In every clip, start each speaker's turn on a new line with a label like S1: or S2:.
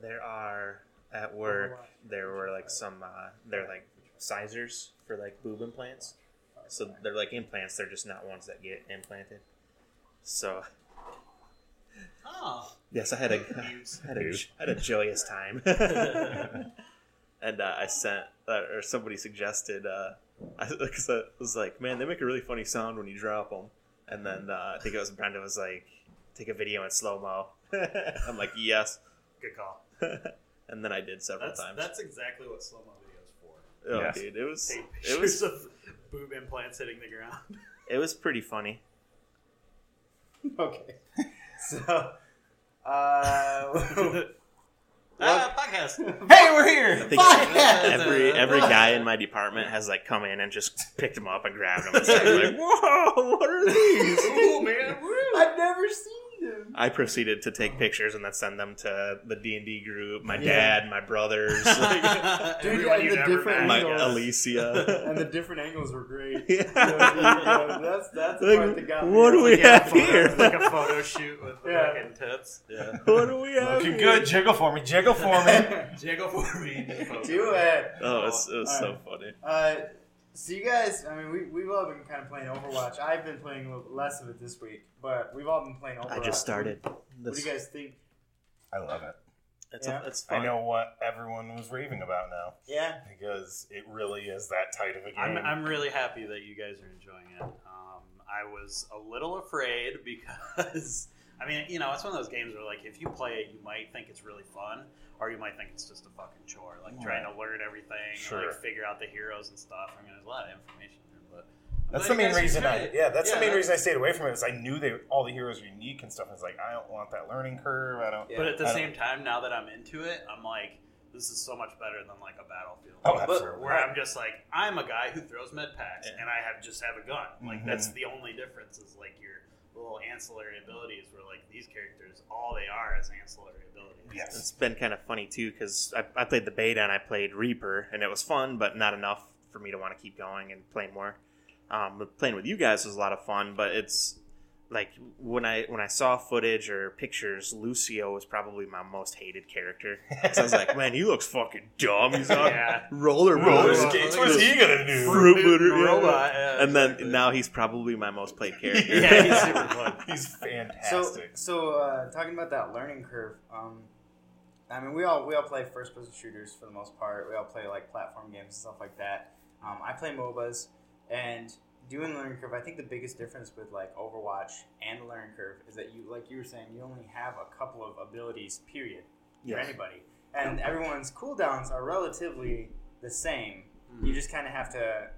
S1: There are at work. There were like some. Uh, they're like sizers for like boob implants. So they're like implants. They're just not ones that get implanted. So
S2: Oh.
S1: yes, I had a had a, had a joyous time. and uh, I sent uh, or somebody suggested. Uh, I, cause I was like, man, they make a really funny sound when you drop them. And then uh, I think it was Brenda was like, take a video in slow mo. I'm like, yes.
S2: Good call.
S1: and then I did several
S2: That's
S1: times.
S2: that's exactly what slow mo videos for.
S1: oh,
S3: Yes.
S1: dude, it was
S2: Take
S1: it
S2: pictures
S1: was
S2: of boob implants hitting the ground.
S1: it was pretty funny.
S4: Okay. So, uh,
S2: ah, podcast.
S4: hey, we're here.
S1: I think
S4: Podcast.
S1: every every guy in my department has like come in and just picked them up and grabbed them and started like, whoa, what are these?
S2: Ooh, man.
S4: I've never seen them.
S1: I proceeded to take pictures and then send them to the D and D group, my
S4: Yeah.
S1: dad, my brothers, like,
S4: Dude,
S2: Everyone
S4: and
S2: you
S4: the
S2: never
S4: different
S2: met.
S1: my
S4: angles.
S1: Alicia.
S4: And the different angles were great.
S1: Yeah.
S4: Yeah, that's that's the
S1: Like,
S4: part that got me.
S1: what do we
S2: Yeah,
S1: have
S2: photo-
S1: here?
S2: like a photo shoot with the
S4: Yeah.
S2: fucking tits.
S1: Yeah. What do we have?
S3: Looking
S1: here?
S3: good. Jiggle for me. Jiggle for me.
S2: Jiggle for me.
S4: Do it.
S1: Oh, it was, it was so
S4: Alright.
S1: funny.
S4: Uh, so you guys, I mean, we we've all been kind of playing Overwatch. I've been playing a little less of it this week, but we've all been playing Overwatch.
S1: I just started.
S4: What do you guys think?
S3: I love it.
S1: it's,
S4: Yeah.
S1: a, it's
S3: I know what everyone was raving about now
S4: Yeah.
S3: because it really is that tight of a game.
S2: I'm, I'm really happy that you guys are enjoying it. Um, I was a little afraid because, I mean, you know, it's one of those games where, like, if you play it, you might think it's really fun, or you might think it's just a fucking chore, like trying to learn everything,
S3: Sure.
S2: like figure out the heroes and stuff. I mean, there's a lot of information there, but
S3: That's the main reason I
S2: it.
S3: yeah, that's the main
S2: that-
S3: reason I stayed away from it is I knew they all the heroes were unique and stuff. I was like, I don't want that learning curve. I don't
S4: Yeah.
S2: But at the
S3: I don't-
S2: same time, now that I'm into it, I'm like, this is so much better than like a battlefield.
S3: Oh, absolutely.
S2: Where I'm just like, I'm a guy who throws med packs, and I have just have a gun. Like
S3: Mhm.
S2: that's the only difference is like your little ancillary abilities. Where like these characters, all they are is ancillary abilities.
S3: Yes.
S1: It's been kind of funny too because I, I played the beta and I played Reaper and it was fun, but not enough for me to want to keep going and play more. Um, playing with you guys was a lot of fun, but it's like when I when I saw footage or pictures, Lucio was probably my most hated character. So I was like, man, he looks fucking dumb. He's on
S2: Yeah.
S1: roller
S3: roller
S1: roller
S3: skates. What's he gonna do?
S1: Fruit booter,
S2: robot. yeah,
S1: And then now he's probably my most played character.
S2: Yeah, he's super fun.
S3: He's
S4: So, so uh, talking about that learning curve, um, I mean, we all we all play first person shooters for the most part. We all play like platform games and stuff like that. Um, I play MOBAs, and doing the learning curve. I think the biggest difference with like Overwatch and the learning curve is that you, like you were saying, you only have a couple of abilities. Period. For anybody, and everyone's cooldowns are relatively the same.
S2: Mm-hmm.
S4: You just kind of have to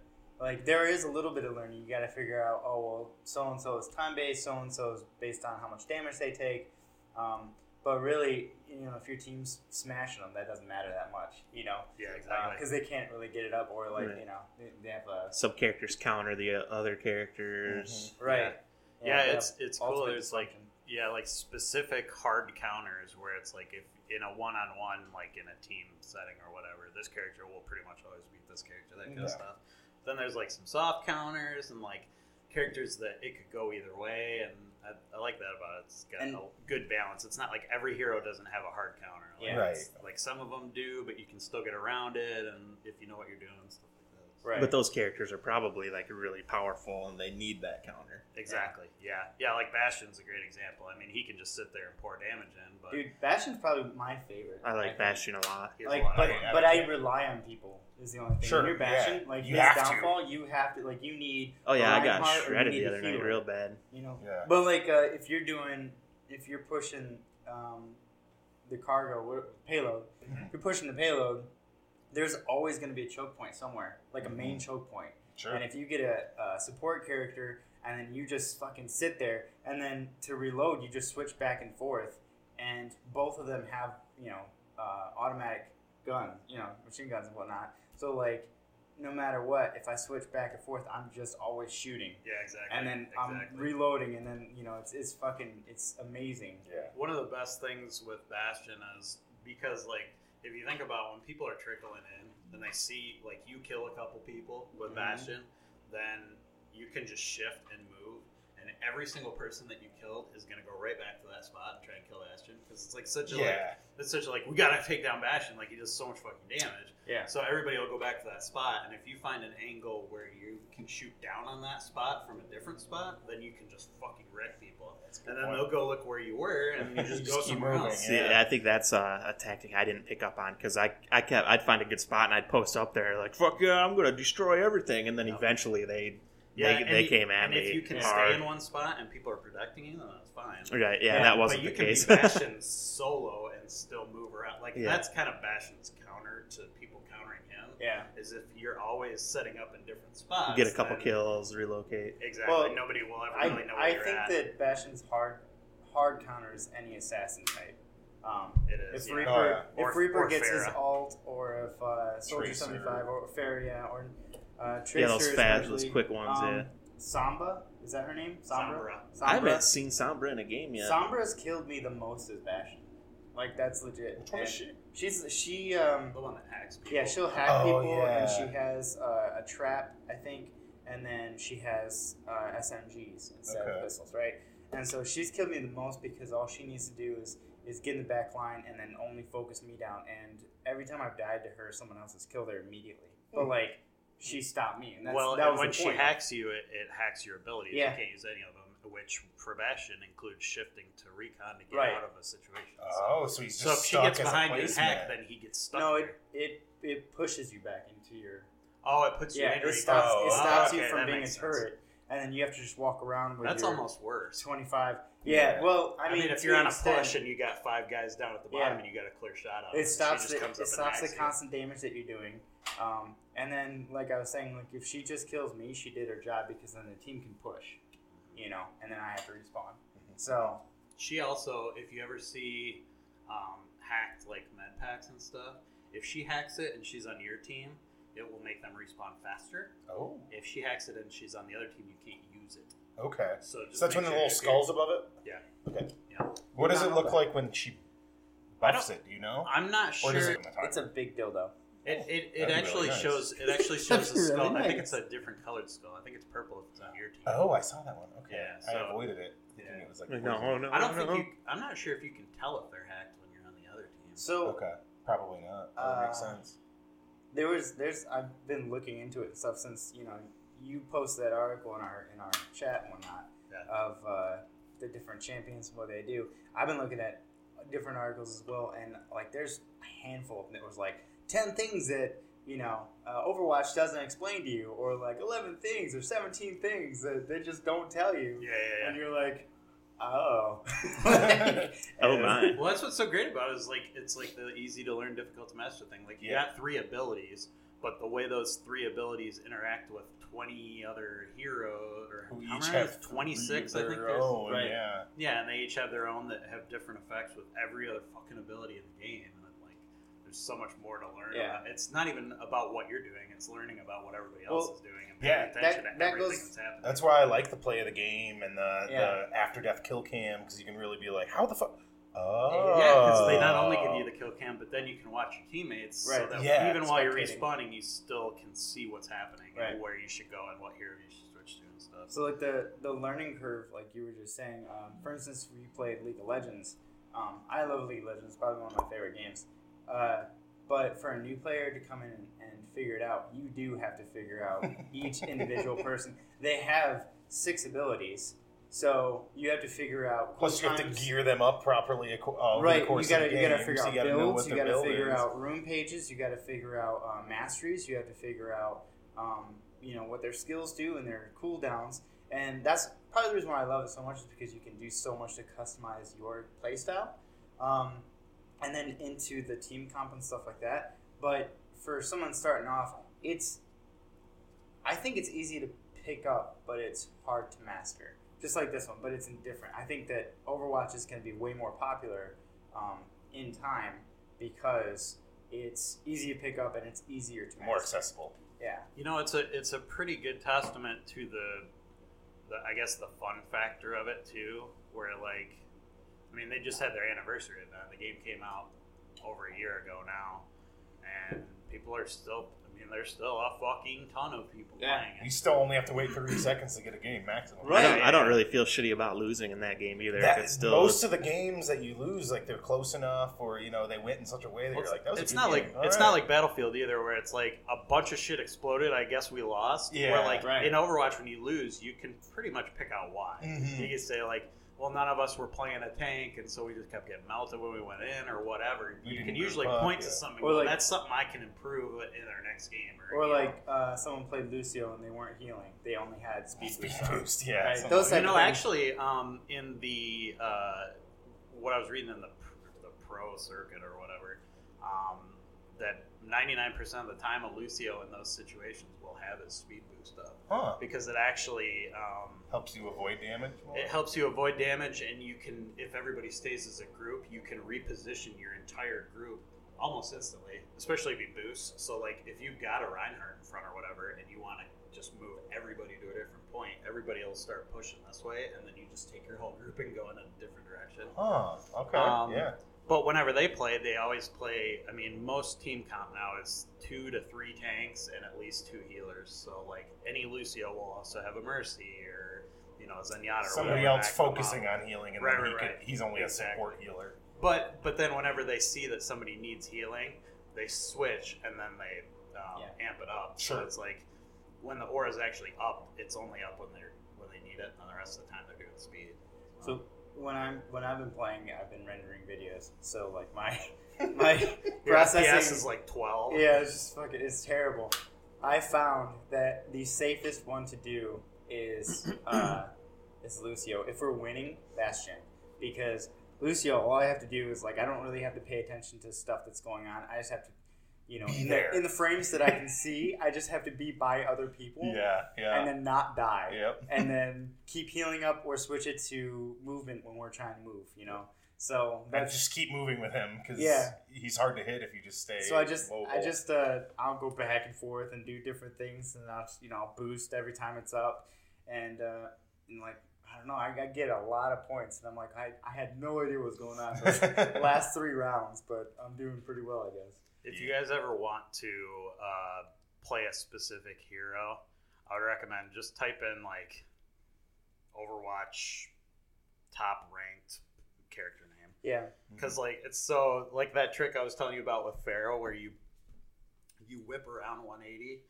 S4: like there is a little bit of learning. You got to figure out oh well, so and so is time based, so and so is based on how much damage they take. Um, but really, you know, if your team's smashing them, that doesn't matter that much. You know,
S2: yeah, exactly.
S4: because they can't really get it up, or like
S1: Right.
S4: you know, they, they have a
S1: Some characters counter the uh, other characters.
S4: right.
S2: yeah,
S4: they
S2: it's it's cool.
S4: ultimate
S2: There's like yeah, like specific hard counters where it's like if in a one on one, like in a team setting or whatever, this character will pretty much always beat this character, that kind of stuff. Then there's like some soft counters and like characters that it could go either way, and I, I like that about it. It's got
S4: And-
S2: a good balance. It's not like every hero doesn't have a hard counter. Like,
S4: Yeah.
S3: Right.
S2: Like some of them do, but you can still get around it, and if you know what you're doing stuff like that. So-
S4: Right.
S1: But those characters are probably like really powerful and they need that counter.
S2: Exactly. Yeah. Yeah. Like Bastion's a great example. I mean, he can just sit there and pour damage in, but
S4: Dude, Bastion's probably my favorite.
S1: I like
S4: think.
S1: Bastion a lot.
S2: he has a
S4: Like,
S2: lot
S4: but but. I rely on people is the only thing.
S3: Sure,
S4: When you're Bastion,
S3: yeah.
S4: like
S3: You
S4: his
S3: have to.
S4: downfall, you have to like you need.
S1: Oh yeah, I got
S4: Reinhardt or you
S1: shredded the other night
S4: healer,
S1: real bad.
S4: You know,
S3: Yeah.
S4: but like uh, if you're doing, if you're pushing um, the cargo what- payload,
S3: Mhm.
S4: if you're pushing the payload. There's always going to be a choke point somewhere, like a main choke point.
S3: Sure.
S4: And if you get a, a support character and then you just fucking sit there, and then to reload, you just switch back and forth, and both of them have, you know, uh, automatic guns, you know, machine guns and whatnot. So, like, no matter what, if I switch back and forth, I'm just always shooting.
S2: yeah, exactly.
S4: And then I'm reloading, and then, you know, it's, it's fucking, it's amazing.
S3: yeah.
S2: one of the best things with Bastion is because like if you think about when people are trickling in and they see like you kill a couple people with
S4: Mhm.
S2: Bastion, then you can just shift and move, and every single person that you killed is gonna go right back to that spot and try and kill Bastion because it's like such a like
S3: Yeah.
S2: it's such a like we gotta take down Bastion like he does so much fucking damage.
S4: Yeah.
S2: So everybody will go back to that spot, and if you find an angle where you can shoot down on that spot from a different spot, then you can just fucking wreck people. And then
S3: point.
S2: they'll go look where you were, and you just
S3: You
S2: go
S3: keep
S2: somewhere
S3: moving,
S2: else.
S1: See,
S3: Yeah.
S1: I think that's uh, a tactic I didn't pick up on because I, I kept I'd find a good spot and I'd post up there like fuck yeah I'm gonna destroy everything and then
S2: No.
S1: eventually they
S2: Yeah,
S1: they, they
S2: you-
S1: came at
S2: and
S1: me
S2: if you can
S1: hard.
S2: stay in one spot and people are protecting you, then that's fine.
S1: Right, yeah, that wasn't the case.
S2: but you
S1: the
S2: can
S1: case.
S2: be Bastion solo and still move around. Like
S1: Yeah.
S2: that's kind of Bastion's counter to people countering him.
S4: Yeah.
S2: Is if you're always setting up in different spots,
S1: You get a couple kills, relocate.
S2: Exactly.
S4: Well,
S2: Nobody will ever
S4: I,
S2: really know where
S4: I
S2: you're doing.
S4: I think
S2: at.
S4: that Bastion's hard hard counters any assassin type. Um,
S2: it is.
S4: if
S2: yeah.
S4: Reaper,
S3: Oh, yeah.
S4: if
S2: Or-
S4: Reaper
S2: or
S4: gets his alt, or if uh, Soldier
S3: Tracer.
S4: seventy five, or Pharah, or uh, Tracer,
S1: Yeah, those fast, those quick ones.
S4: Um,
S1: yeah,
S4: Samba is that her name? Sombra.
S2: Sombra.
S1: I haven't seen Sombra in a game yet.
S4: Sombra's killed me the most as Bastion. Like that's legit.
S3: Which one is she?
S4: She's she um
S2: the one that hacks people.
S4: yeah she'll hack
S3: Oh,
S4: people
S3: yeah.
S4: and she has uh, a trap I think and then she has uh, SMGs instead
S3: Okay.
S4: of pistols right and so she's killed me the most because all she needs to do is is get in the back line and then only focus me down and every time I've died to her someone else has killed her immediately but like she stopped me and that's,
S2: well,
S4: that
S2: and
S4: was
S2: when she
S4: point.
S2: hacks you, it, it hacks your abilities.
S4: Yeah.
S2: You can't use any of them, which for Bastion includes shifting to recon to get
S4: Right.
S2: out of a situation.
S3: Oh, so he's just
S2: so if she gets
S3: as
S2: behind you hack, then he gets stuck.
S4: no it, it it pushes you back into your
S2: oh, it puts you
S4: yeah
S2: in
S4: it
S2: oh,
S4: stops
S3: Oh,
S4: it stops
S2: okay,
S4: you from being a
S2: makes sense.
S4: turret and then you have to just walk around with
S2: That's
S4: your
S2: almost worse.
S4: 25 yeah,
S3: Yeah.
S4: well
S2: I
S4: I
S2: mean,
S4: mean,
S2: if you're on a
S4: extent,
S2: push and you got five guys down at the bottom
S4: Yeah.
S2: and you got a clear shot out,
S4: it stops the, it stops the
S2: hacks you.
S4: constant damage that you're doing. Um, and then, like I was saying, like if she just kills me, she did her job because then the team can push, you know, and then I have to respawn. So
S2: She also, if you ever see um, hacked like med packs and stuff, if she hacks it and she's on your team, it will make them respawn faster.
S3: Oh,
S2: If she hacks it and she's on the other team, you can't use it.
S3: okay.
S2: So, just
S3: So that's when the
S2: sure
S3: little
S2: if
S3: skulls above it.
S2: Yeah.
S3: Okay.
S2: Yeah.
S3: What does it look
S4: that.
S3: like when she buffs it? Do you know?
S2: I'm not sure.
S3: does
S2: It,
S3: it?
S4: it's a big dildo.
S2: it, it,
S3: That'd
S2: actually
S3: really nice.
S2: shows. It actually shows the skull.
S4: really
S2: I think it's a different colored skull. I think it's purple if it's on your team.
S3: Oh, I saw that one. Okay,
S2: Yeah,
S3: I avoided it. Thinking
S2: Yeah.
S3: it was like
S1: Like, no,
S3: poison.
S1: no,
S2: I don't
S1: no.
S2: think you. I'm not sure if you can tell if they're hacked when you're on the other team.
S4: So
S3: Okay, probably not. That would make
S4: Uh,
S3: sense.
S4: There was, there's, I've been looking into it and stuff since you know you posted that article in our in our chat and whatnot
S2: Yeah.
S4: of uh, the different champions and what they do. I've been looking at different articles as well, and like there's a handful of them that was like ten things that you know uh, Overwatch doesn't explain to you, or like eleven things or seventeen things that they just don't tell you,
S2: Yeah, yeah, yeah.
S4: and you're like, oh,
S1: Oh,
S4: And-
S1: my.
S2: Well, that's what's so great about it is like it's like the easy to learn, difficult to master thing. Like you
S3: Yeah.
S2: got three abilities, but the way those three abilities interact with twenty other heroes, or
S3: Who each
S2: many?
S3: have
S2: twenty six, I think.
S3: their
S2: There's,
S3: own,
S4: right.
S3: Yeah.
S2: yeah, and they each have their own that have different effects with every other fucking ability in the game, and like there's so much more to learn.
S4: Yeah.
S2: About. It's not even about what you're doing; it's learning about what everybody else
S4: Well,
S2: is doing and paying
S3: yeah,
S2: attention
S4: that-
S2: to
S4: that
S2: everything
S4: goes-
S2: that's happening.
S3: That's why I like the play of the game and the,
S4: Yeah.
S3: the after death kill cam because you can really be like, how the fuck? Oh,
S2: Yeah, because they not only give you the kill cam, but then you can watch your teammates, so
S4: Right.
S2: that
S3: Yeah,
S2: even while you're
S4: spectating.
S2: respawning, you still can see what's happening
S4: Right.
S2: and where you should go and what hero you should switch to and stuff.
S4: So like the the learning curve, like you were just saying. Um, for instance, we played League of Legends. Um, I love League of Legends. Probably one of my favorite games. Uh, but for a new player to come in and, and figure it out, you do have to figure out each individual person. They have six abilities, so you have to figure out.
S3: Plus, you have to gear them up properly. Uh,
S4: right, you gotta you gotta figure out
S3: you gotta
S4: builds. You gotta figure
S3: is.
S4: out rune pages. You gotta figure out uh, masteries. You have to figure out um, you know what their skills do and their cooldowns. And that's probably the reason why I love it so much is because you can do so much to customize your playstyle, um, and then into the team comp and stuff like that. But for someone starting off, it's I think it's easy to pick up, but it's hard to master. Just like this one, but it's indifferent. I think that Overwatch is going to be way more popular um, in time because it's easy to pick up and it's easier to
S3: More accessible.
S4: Yeah,
S2: You know, it's a it's a pretty good testament to the, the I guess the fun factor of it too, where like, I mean, they just had their anniversary event. The game came out over a year ago now, and people are still. I mean, there's still a fucking ton of people
S4: Yeah.
S2: playing
S3: You still only have to wait 30 seconds to get a game maximum.
S1: I don't,
S2: Right.
S1: I don't really feel shitty about losing in that game either.
S3: That,
S1: if it's still
S3: most of the games that you lose, like they're close enough, or you know they went in such a way that
S2: Well,
S3: you're like, that was a
S2: it's
S3: good
S2: not
S3: game.
S2: like
S3: All
S2: it's
S3: right.
S2: not like Battlefield either, where it's like a bunch of shit exploded. I guess we lost.
S3: Yeah,
S2: where like
S4: right.
S2: in Overwatch, when you lose, you can pretty much pick out why.
S3: Mhm.
S2: You can say like, well, none of us were playing a tank, and so we just kept getting melted when we went in, or whatever.
S3: We
S2: you can usually
S3: up,
S2: point to something. Well,
S4: like-
S2: that's something I can improve in our next game. Or,
S4: Or like uh, someone played Lucio and they weren't healing; they only had speed
S3: Speed
S4: boost.
S3: boost, yeah.
S4: Right, those
S3: like
S2: You know, actually, um, in the uh, what I was reading in the the pro circuit or whatever, um, that ninety nine percent of the time, a Lucio in those situations will have his speed boost up
S3: Huh.
S2: because it actually um,
S3: Helps you avoid damage. more?
S2: it helps you avoid damage, and you can, if everybody stays as a group, you can reposition your entire group almost instantly, especially if you boost. So, like, if you've got a Reinhardt in front or whatever, and you want to just move everybody to a different point, everybody will start pushing this way, and then you just take your whole group and go in a different direction.
S3: Huh. Okay.
S2: Um,
S3: yeah.
S2: But whenever they play, they always play. I mean, most team comp now is two to three tanks and at least two healers. So, like, any Lucio will also have a Mercy or, you know, a Zenyatta or
S3: Somebody else
S2: back them up.
S3: focusing on healing, and
S2: Right,
S3: then he
S2: right,
S3: could,
S2: right.
S3: he's only a support healer.
S2: But but then whenever they see that somebody needs healing, they switch and then they um, amp it up. So it's like when the aura is actually up, it's only up when they're when they need it, and the rest of the time they're doing speed.
S4: So when I'm when I've been playing, I've been rendering videos. So like my my processing
S2: FPS is like twelve.
S4: Yeah, it's just fucking it's terrible. I found that the safest one to do is uh, is Lucio. If we're winning, Bastion, because Lucio, all I have to do is like I don't really have to pay attention to stuff that's going on. I just have to, you know, in the, in the frames that I can see, I just have to be by other people
S3: Yeah. Yeah.
S4: and then not die,
S3: yep.
S4: and then keep healing up or switch it to movement when we're trying to move. You know, so that's
S3: just keep moving with him because
S4: Yeah.
S3: he's hard to hit if you just stay.
S4: So I just,
S3: mobile.
S4: I just, uh, I'll go back and forth and do different things, and I'll, you know, I'll boost every time it's up, and, uh, and like, I don't know, I, I get a lot of points, and I'm like, I, I had no idea what was going on last three rounds, but I'm doing pretty well, I guess.
S2: If you guys ever want to uh, play a specific hero, I would recommend just type in like Overwatch top ranked character name.
S4: Yeah,
S2: because like it's so like that trick I was telling you about with Pharah, where you you whip around 180,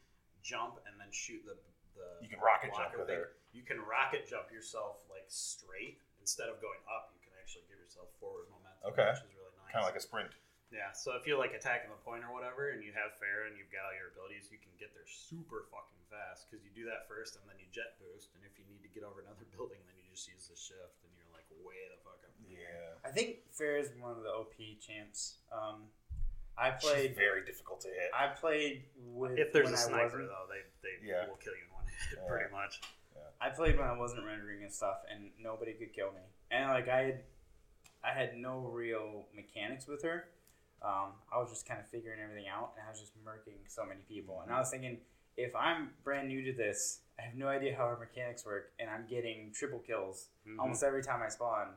S2: jump, and then shoot the the
S3: You can rocket jump
S2: blocker
S3: with
S2: thing.
S3: her.
S2: You can rocket jump yourself like straight instead of going up. You can actually give yourself forward momentum,
S3: Okay.
S2: which is really nice.
S3: kind of like a sprint.
S2: Yeah. So if you're like attacking the point or whatever, and you have fair and you've got all your abilities, you can get there super fucking fast because you do that first, and then you jet boost, and if you need to get over another building, then you just use the shift, and you're like way the fuck up.
S3: Yeah.
S4: I think Fair is one of the OP champs. Um, I
S3: She's
S4: played,
S3: very difficult to hit.
S4: I played with
S2: If there's
S4: when
S2: a
S4: I
S2: sniper though, they they
S3: Yeah.
S2: will kill you in one hit
S3: Yeah.
S2: pretty much.
S4: I played when I wasn't rendering and stuff, and nobody could kill me. And like I had, I had no real mechanics with her. Um, I was just kind of figuring everything out, and I was just murking so many people. And I was thinking, if I'm brand new to this, I have no idea how our mechanics work, and I'm getting triple kills
S2: Mhm.
S4: almost every time I spawn.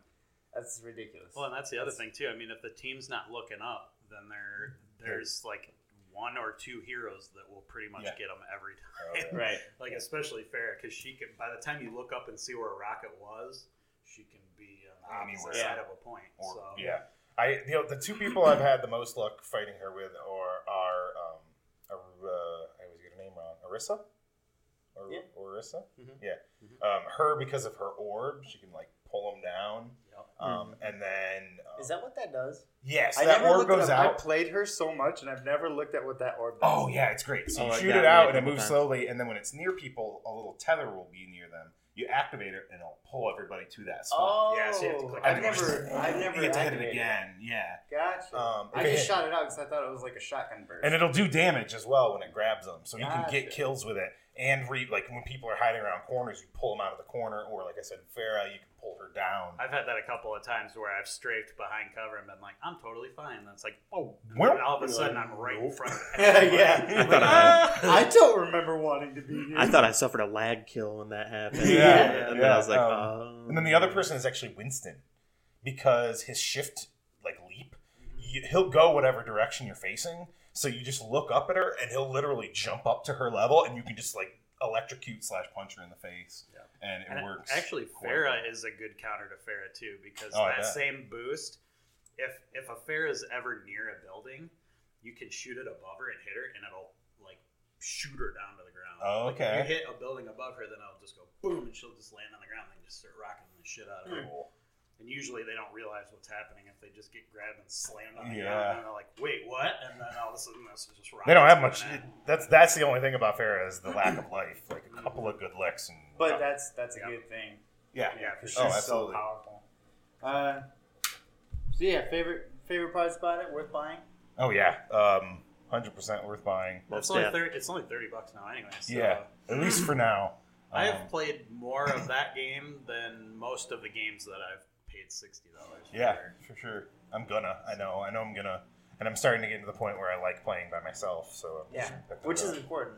S4: That's ridiculous.
S2: Well, and that's the other thing too. I mean, if the team's not looking up, then there there's like one or two heroes that will pretty much
S3: Yeah.
S2: get them every time.
S3: Oh, yeah.
S4: right.
S2: like especially Pharah, because she can. By the time you look up and see where a rocket was, she can be on the opposite
S3: Anywhere.
S2: side of a point.
S3: Or,
S2: so
S3: yeah. I you know, the two people I've had the most luck fighting her with are are um, uh, I always get her name wrong. Arissa, or
S4: Yeah.
S3: Orissa.
S2: Mhm.
S3: Yeah.
S2: Mhm.
S3: Um, her because of her orb, she can like pull them down.
S2: Yep.
S3: Um, and then um,
S4: Is that what that does?
S3: yes,
S4: I
S3: that orb goes
S4: at it. I played her so much, and I've never looked at what that orb does.
S3: Oh yeah, it's great. So
S1: Oh,
S3: you shoot
S1: got
S3: it
S1: me a
S3: out, and it moves
S1: times.
S3: slowly, and then when it's near people, a little tether will be near them. You activate it, and it'll pull everybody to that spot.
S4: Oh,
S2: Yeah, so you have to click
S4: I've
S2: on
S4: never, I've never
S3: You get to hit it again. Yeah.
S4: Gotcha.
S3: Um,
S4: I just
S3: hit-
S4: shot it out because I thought it was like a shotgun burst.
S3: and it'll do damage as well when it grabs them. So you can get kills with it. And re- like when people are hiding around corners, you pull them out of the corner, or like I said, Pharah, you can pull her down.
S2: I've had that a couple of times where I've strafed behind cover and been like, I'm totally fine. And it's like, oh,
S3: Well,
S2: and all of a sudden I'm right in front of
S4: yeah.
S1: I thought I-
S4: I don't remember wanting to be here.
S1: I thought I suffered a lag kill when that happened.
S3: Yeah,
S1: and then I was like,
S3: um,
S1: oh.
S3: And then the other person is actually Winston, because his shift like leap, you, he'll go whatever direction you're facing. So you just look up at her, and he'll literally jump up to her level, and you can just like electrocute slash punch her in the face,
S2: Yeah.
S3: and it
S2: And
S3: works.
S2: Actually,
S3: horribly.
S2: Pharah is a good counter to Pharah too, because
S3: Oh,
S2: that same boost, if if a Pharah is ever near a building, you can shoot it above her and hit her, and it'll like shoot her down to the ground.
S3: Oh,
S2: Like,
S3: okay.
S2: if you hit a building above her, then it'll just go boom, and she'll just land on the ground and just start rocking the shit out of her.
S3: Cool.
S2: And usually they don't realize what's happening if they just get grabbed and slammed on the
S3: Yeah.
S2: ground, and they're like, "Wait, what?" And then all of a sudden, this is just
S3: They don't have much.
S2: coming at.
S3: That's that's the only thing about Pharah is the lack of life. Like a couple of good licks, and
S4: But that's that's a
S2: Yeah.
S4: good thing.
S3: yeah,
S2: Yeah, for
S4: She's
S2: sure.
S3: Oh,
S4: so
S3: absolutely.
S4: powerful. Uh, so yeah, favorite favorite parts about it, worth buying.
S3: Oh yeah, um, hundred percent worth buying.
S2: It's only,
S1: def.
S2: 30, it's only thirty bucks now, anyway. So.
S3: Yeah, at least for now.
S2: I
S3: Um,
S2: have played more of that game than most of the games that I've paid sixty dollars.
S3: Yeah, for sure. I'm gonna. I know. I know. I'm gonna. And I'm starting to get to the point where I like playing by myself. So
S4: Yeah, which is important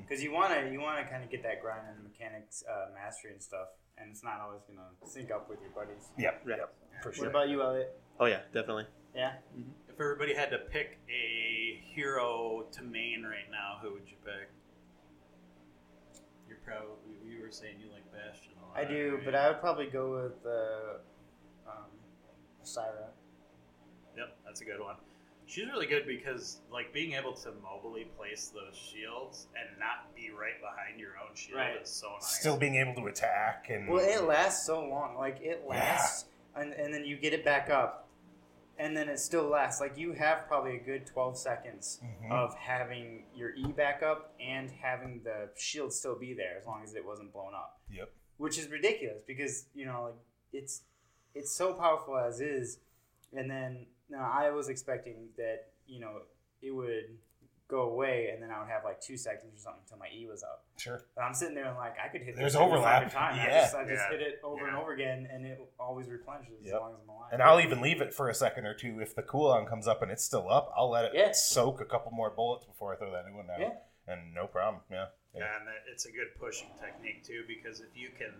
S4: because you want to you want to kind of get that grind and mechanics uh, mastery and stuff, and it's not always gonna sync up with your buddies.
S3: Yep.
S1: Right.
S3: Yep. For
S4: What
S3: sure.
S4: about you, Elliot?
S1: Oh yeah, definitely.
S4: Yeah,
S2: If everybody had to pick a hero to main right now, who would you pick? You're probably you were saying you like Bastion a lot.
S4: I do,
S2: right?
S4: but I would probably go with uh, Syra.
S2: Yep, that's a good one. She's really good because like being able to mobily place those shields and not be right behind your own shield
S4: Right.
S2: is so nice.
S3: Still being able to attack and
S4: Well, it lasts so long. Like it lasts, and, and then you get it back up, and then it still lasts. Like you have probably a good twelve seconds
S3: Mhm.
S4: of having your E back up and having the shield still be there as long as it wasn't blown up.
S3: Yep.
S4: Which is ridiculous because you know like it's it's so powerful as is, and then now I was expecting that you know it would go away and then I would have like two seconds or something until my E was up.
S3: Sure.
S4: But I'm sitting there and like I could hit
S3: There's
S4: this
S3: overlap.
S4: fucking Time. I just, I just
S2: Yeah.
S4: hit it over and over again, and it always replenishes
S3: Yep.
S4: as long as I'm alive.
S3: And I'll even leave it for a second or two. If the cooldown comes up and it's still up, I'll let it
S4: Yeah.
S3: soak a couple more bullets before I throw that new one down.
S4: Yeah.
S3: And no problem. Yeah.
S2: Yeah, and it- it's a good pushing technique too because if you can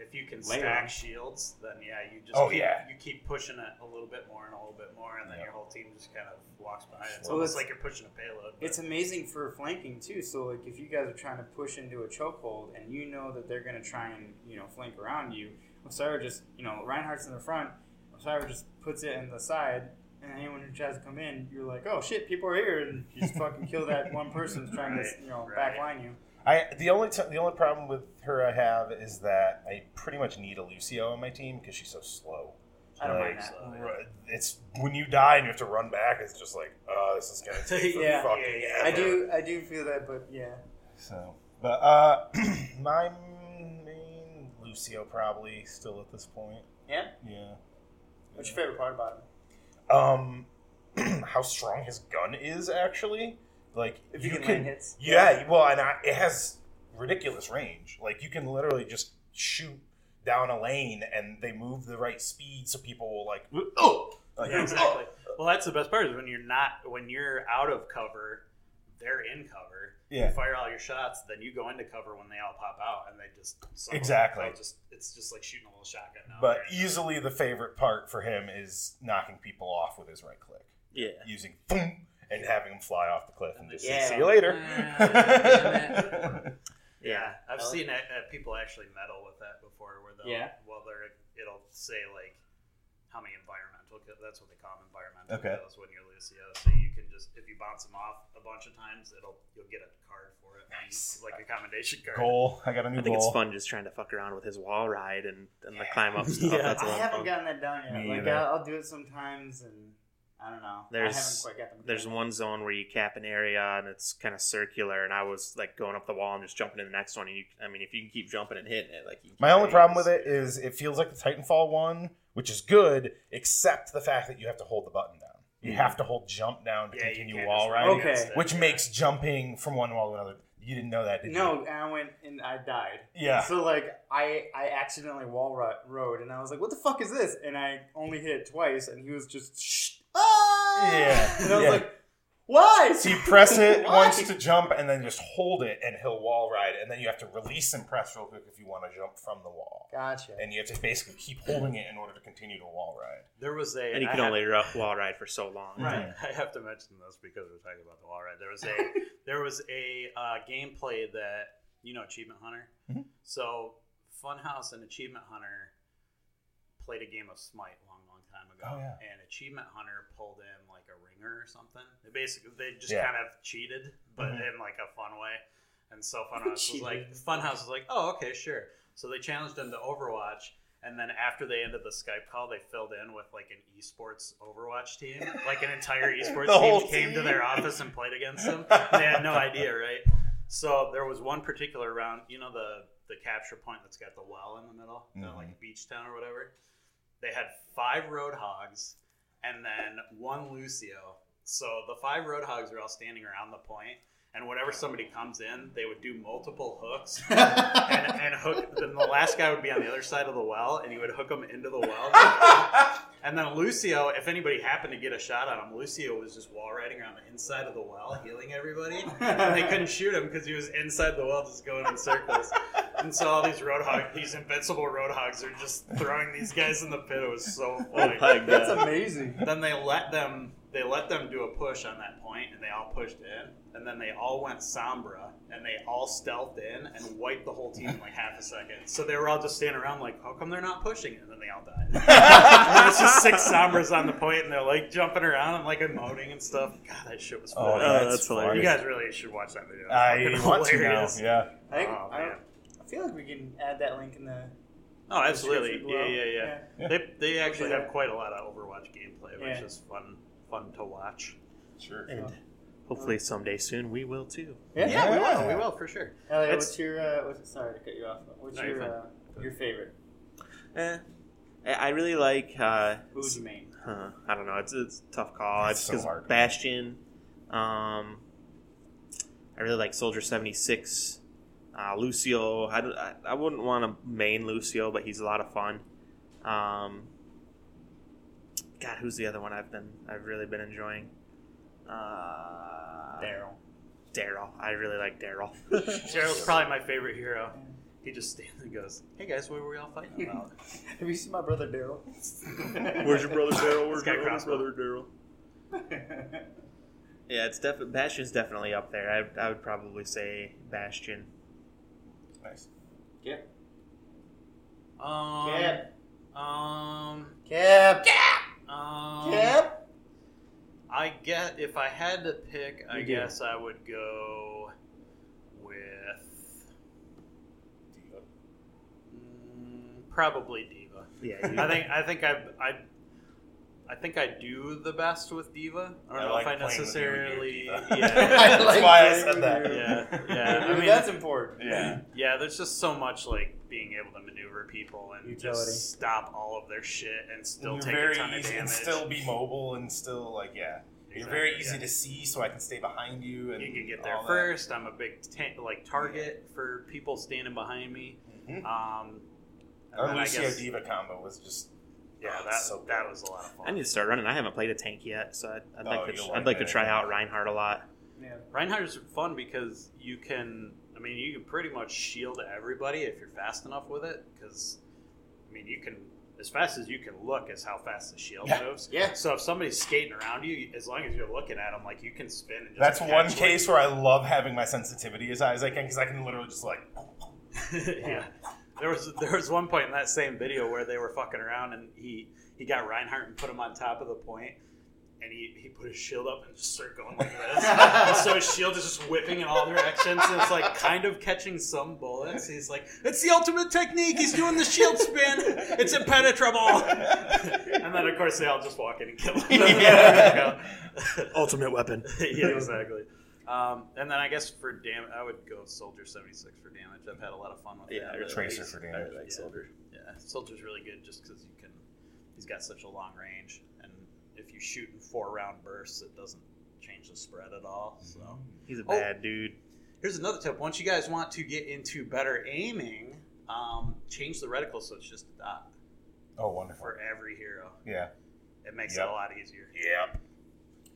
S2: if you can
S4: Layer
S2: stack shields, then yeah, you just
S3: Oh,
S2: keep,
S3: yeah.
S2: you keep pushing it a little bit more and a little bit more, and then
S3: Yeah.
S2: your whole team just kind of walks behind. It's
S4: Well,
S2: almost
S4: it's-
S2: like you're pushing a payload. but-
S4: It's amazing for flanking too. So like if you guys are trying to push into a chokehold and you know that they're gonna try and you know flank around you, Osira just you know Reinhardt's in the front, Osira just puts it in the side, and anyone who tries to come in, you're like, oh shit, people are here, and you just fucking kill that one person who's trying
S2: Right,
S4: to you know
S2: right.
S4: backline you.
S3: I the only t- the only problem with her I have is that I pretty much need a Lucio on my team because she's so slow.
S4: I don't mind
S3: Like.
S2: So, yeah.
S3: It's when you die and you have to run back. It's just like, oh, this is gonna take
S4: Yeah.
S3: fucking
S2: Yeah, yeah,
S4: I do I do feel that, but yeah.
S3: So, but uh, my main Lucio probably still at this point.
S4: Yeah.
S3: Yeah.
S4: What's your favorite part about him?
S3: Um, how strong his gun is actually. Like
S4: If you, can, land hits.
S3: Yeah, well, and I, it has ridiculous range. Like you can literally just shoot down a lane, and they move the right speed, so people will like, oh, like,
S2: yeah, exactly. Well, that's the best part is when you're not when you're out of cover, they're in cover.
S3: Yeah.
S2: You fire all your shots, then you go into cover when they all pop out, and they just some of them,
S3: Exactly.
S2: Just it's just like shooting a little shotgun.
S3: But
S2: there.
S3: easily the favorite part for him is knocking people off with his right click,
S1: Yeah.
S3: using boom and having them fly off the cliff and just say, see you later.
S2: Yeah, I've seen uh, uh, people actually meddle with that before, where they'll,
S4: Yeah.
S2: well, they're it'll say like how many environmental, that's what they call them, environmental
S3: Okay.
S2: kills when you're Lucio. So you can just if you bounce them off a bunch of times, it'll you'll get a card for it,
S3: Nice.
S2: like a commendation card.
S3: goal. I got a new
S1: I think
S3: goal.
S1: it's fun just trying to fuck around with his wall ride and, and the climb up stuff.
S2: Yeah.
S1: That's a
S4: I haven't
S1: fun.
S4: gotten that down yet.
S3: Me
S4: like. I'll, I'll do it sometimes, and I don't know.
S1: There's-
S4: I haven't quite got them.
S1: There's one zone where you cap an area and it's kind of circular, and I was like going up the wall and just jumping to the next one. And you, I mean, if you can keep jumping and hitting it, like you can
S3: My only problem with it is it feels like the Titanfall one, which is good, except the fact that you have to hold the button down. You have to hold jump down to
S2: Yeah,
S3: continue wall
S2: just
S3: riding,
S4: Okay.
S3: which
S2: Yeah.
S3: makes jumping from one wall to another. You didn't know that, did you?
S4: No, and I went and I died.
S3: Yeah.
S4: So like I I accidentally wall ru- rode, and I was like, "What the fuck is this?" And I only hit it twice, and he was just shh. Ah!
S3: Yeah,
S4: And I was
S3: yeah.
S4: like, Why?
S3: So you press it once to jump, and then just hold it, and he'll wall ride, and then you have to release and press real quick if you want to jump from the wall.
S4: Gotcha.
S3: And you have to basically keep holding it in order to continue to wall ride.
S2: There was a
S1: and you
S2: I
S1: can
S2: had-
S1: only ru- wall ride for so long.
S2: Right. I have to mention this because we're talking about the wall ride. There was a there was a uh, gameplay that you know Achievement Hunter.
S3: Mhm.
S2: So Funhaus and Achievement Hunter played a game of Smite a long, long time ago.
S3: Oh, yeah.
S2: And Achievement Hunter pulled in like a ringer or something. They basically they just
S3: Yeah.
S2: kind of cheated, but
S3: Mhm.
S2: in like a fun way. And so Funhaus was like Funhaus was like, oh okay, sure. So they challenged them to Overwatch. And then after they ended the Skype call, they filled in with like an esports Overwatch team. Like an entire esports
S3: The whole
S2: team came to their office and played against them. They had no idea, right? So there was one particular round, you know the the capture point that's got the well in the middle, the
S3: Mhm.
S2: like beach town or whatever. They had five roadhogs and then one Lucio. So the five roadhogs were all standing around the point, and whenever somebody comes in, they would do multiple hooks and, and hook. Then the last guy would be on the other side of the well, and he would hook them into the well. And then Lucio, if anybody happened to get a shot on him, Lucio was just wall riding around the inside of the well, healing everybody. And they couldn't shoot him because he was inside the well, just going in circles. And so all these roadhog, these invincible roadhogs, are just throwing these guys in the pit. It was so
S1: Oh
S2: funny.
S1: my
S4: That's amazing.
S2: then they let them they let them do a push on that point and they all pushed in and then they all went sombra and they all stealthed in and wiped the whole team in like half a second so they were all just standing around like how come they're not pushing it and then they all died and there was just six sombras on the point and they're like jumping around and like emoting and stuff god that shit was
S3: Oh,
S1: yeah.
S3: that's,
S1: that's hilarious.
S2: you guys really should watch that video
S3: I
S2: fucking
S3: want to now. Yeah.
S4: I, think,
S2: Oh,
S4: I. I feel like we can add that link in the.
S2: oh absolutely yeah yeah yeah,
S3: Yeah.
S2: They, they actually have quite a lot of overwatch gameplay which
S4: Yeah.
S2: is fun fun to watch
S3: Sure.
S1: And hopefully someday soon we will too.
S4: Yeah.
S2: yeah, we will we will for sure
S4: Elliot,
S2: It's-
S4: what's your? Uh, what's, sorry to cut you off. but What's
S2: No, you're
S4: your uh, your favorite?
S1: Eh, I I really like. Uh,
S4: Who's your main?
S1: Huh, I don't know. It's, it's a tough call.
S3: It's
S1: It's
S3: so hard.
S1: Bastion. Um, I really like Soldier seventy six. Uh, Lucio. I, don't- I, I wouldn't want to main Lucio, but he's a lot of fun. Um, God, who's the other one I've been I've really been enjoying? Uh,
S4: Daryl.
S1: Daryl. I really like Daryl.
S2: Daryl's probably my favorite hero. He just stands and goes, "Hey guys, what were we all fighting about?"
S4: Have you seen my brother Daryl?
S1: Where's your brother Daryl? Where's
S2: This
S1: your older brother Daryl? Yeah, it's definitely Bastion's definitely up there. I, I would probably say Bastion.
S3: Nice.
S4: Yep.
S2: Um,
S4: Cap.
S2: um,
S4: Cap.
S2: Um,
S4: Cap.
S2: I get if I had to pick, I
S4: You do.
S2: guess I would go with mm, probably D.Va.
S1: Yeah, you,
S2: I think I think I I I think I do the best with D.Va. I don't
S3: I
S2: know
S3: like
S2: if I
S3: playing with you
S2: necessarily
S3: and D.Va.
S2: yeah.
S3: That's
S4: like
S3: why I said that.
S2: Yeah, yeah. I
S4: I
S2: mean,
S4: that's important.
S3: Yeah.
S2: Yeah, there's just so much like being able to maneuver people and
S4: Utility.
S2: just stop all of their shit and still
S3: You're
S2: take
S3: very
S2: a ton of
S3: easy
S2: damage.
S3: and still be mobile and still like yeah. You're
S2: Exactly,
S3: very easy
S2: yeah.
S3: to see, so I can stay behind you. And
S2: You can get there
S3: all that.
S2: first. I'm a big ta- like target for people standing behind me.
S3: Mhm.
S2: Um, and
S3: Our
S2: then I
S3: Lucio
S2: guess-
S3: D.Va combo was just
S2: Yeah,
S3: Oh,
S2: that
S3: so
S2: that was a lot of fun.
S1: I need to start running. I haven't played a tank yet, so I'd, I'd
S3: Oh,
S1: like to.
S3: you'll
S1: I'd
S3: like
S1: like to try out Reinhardt a lot.
S4: Yeah.
S2: Reinhardt's fun because you can. I mean, you can pretty much shield everybody if you're fast enough with it. Because I mean, you can as fast as you can look is how fast the shield
S3: Yeah.
S2: moves.
S4: Yeah.
S2: So if somebody's skating around you, as long as you're looking at them, like you can spin. And just
S3: That's
S2: catch,
S3: one
S2: like-
S3: case where I love having my sensitivity as high as I can because I can literally just like
S2: yeah. There was there was one point in that same video where they were fucking around and he he got Reinhardt and put him on top of the point and he, he put his shield up and just started going like this. and so his shield is just whipping in all directions and it's like kind of catching some bullets. He's like, It's the ultimate technique, he's doing the shield spin. It's impenetrable. and then of course they all just walk in and kill him.
S3: Yeah.
S1: Ultimate weapon.
S2: yeah, exactly. Um, and then I guess for damage, I would go Soldier seventy six for damage. I've had a lot of fun with
S1: Yeah,
S2: that.
S1: or
S3: Tracer for damage.
S1: I like
S2: Yeah.
S1: Soldier.
S2: Yeah, Soldier's really good just because you can. He's got such a long range, and if you shoot in four round bursts, it doesn't change the spread at all. So
S1: He's a
S2: Oh.
S1: bad dude.
S2: here's another tip: once you guys want to get into better aiming, um, change the reticle so it's just a dot
S3: oh wonderful.
S2: for every hero.
S3: Yeah.
S2: It makes
S3: Yep.
S2: it a lot easier.
S3: Yep.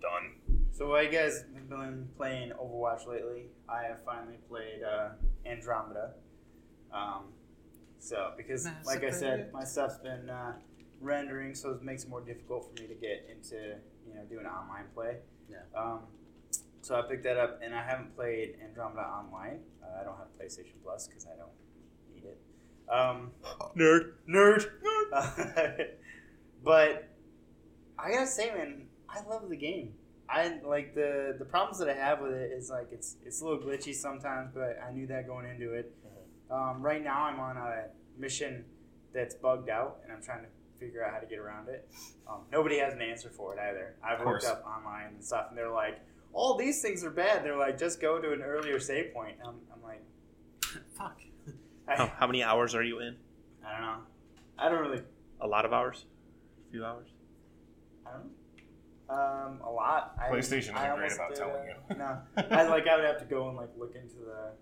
S3: Done.
S4: So while you guys have been playing Overwatch lately, I have finally played uh, Andromeda. Um, so because,
S2: Mass
S4: like I said, my stuff's been uh, rendering, so it makes it more difficult for me to get into you know doing online play.
S2: Yeah.
S4: Um, so I picked that up, and I haven't played Andromeda online. Uh, I don't have PlayStation Plus because I don't need it. Um,
S1: Nerd.
S4: nerd. but I gotta say, man, I love the game. I like the the problems that I have with it is like it's it's a little glitchy sometimes, but I knew that going into it. Um, right now, I'm on a mission that's bugged out, and I'm trying to figure out how to get around it. Um, nobody has an answer for it either. I've
S3: Of
S4: looked up online and stuff, and they're like, "All these things are bad." They're like, "Just go to an earlier save point." I'm, I'm like,
S2: Fuck.
S4: I,
S1: How, how many hours are you in?
S4: I don't know. I don't really
S1: A lot of hours? A few hours?
S4: I don't know. Um, a lot.
S3: PlayStation
S4: I
S3: isn't great about
S4: uh,
S3: telling you.
S4: No, I like. I would have to go and like look into the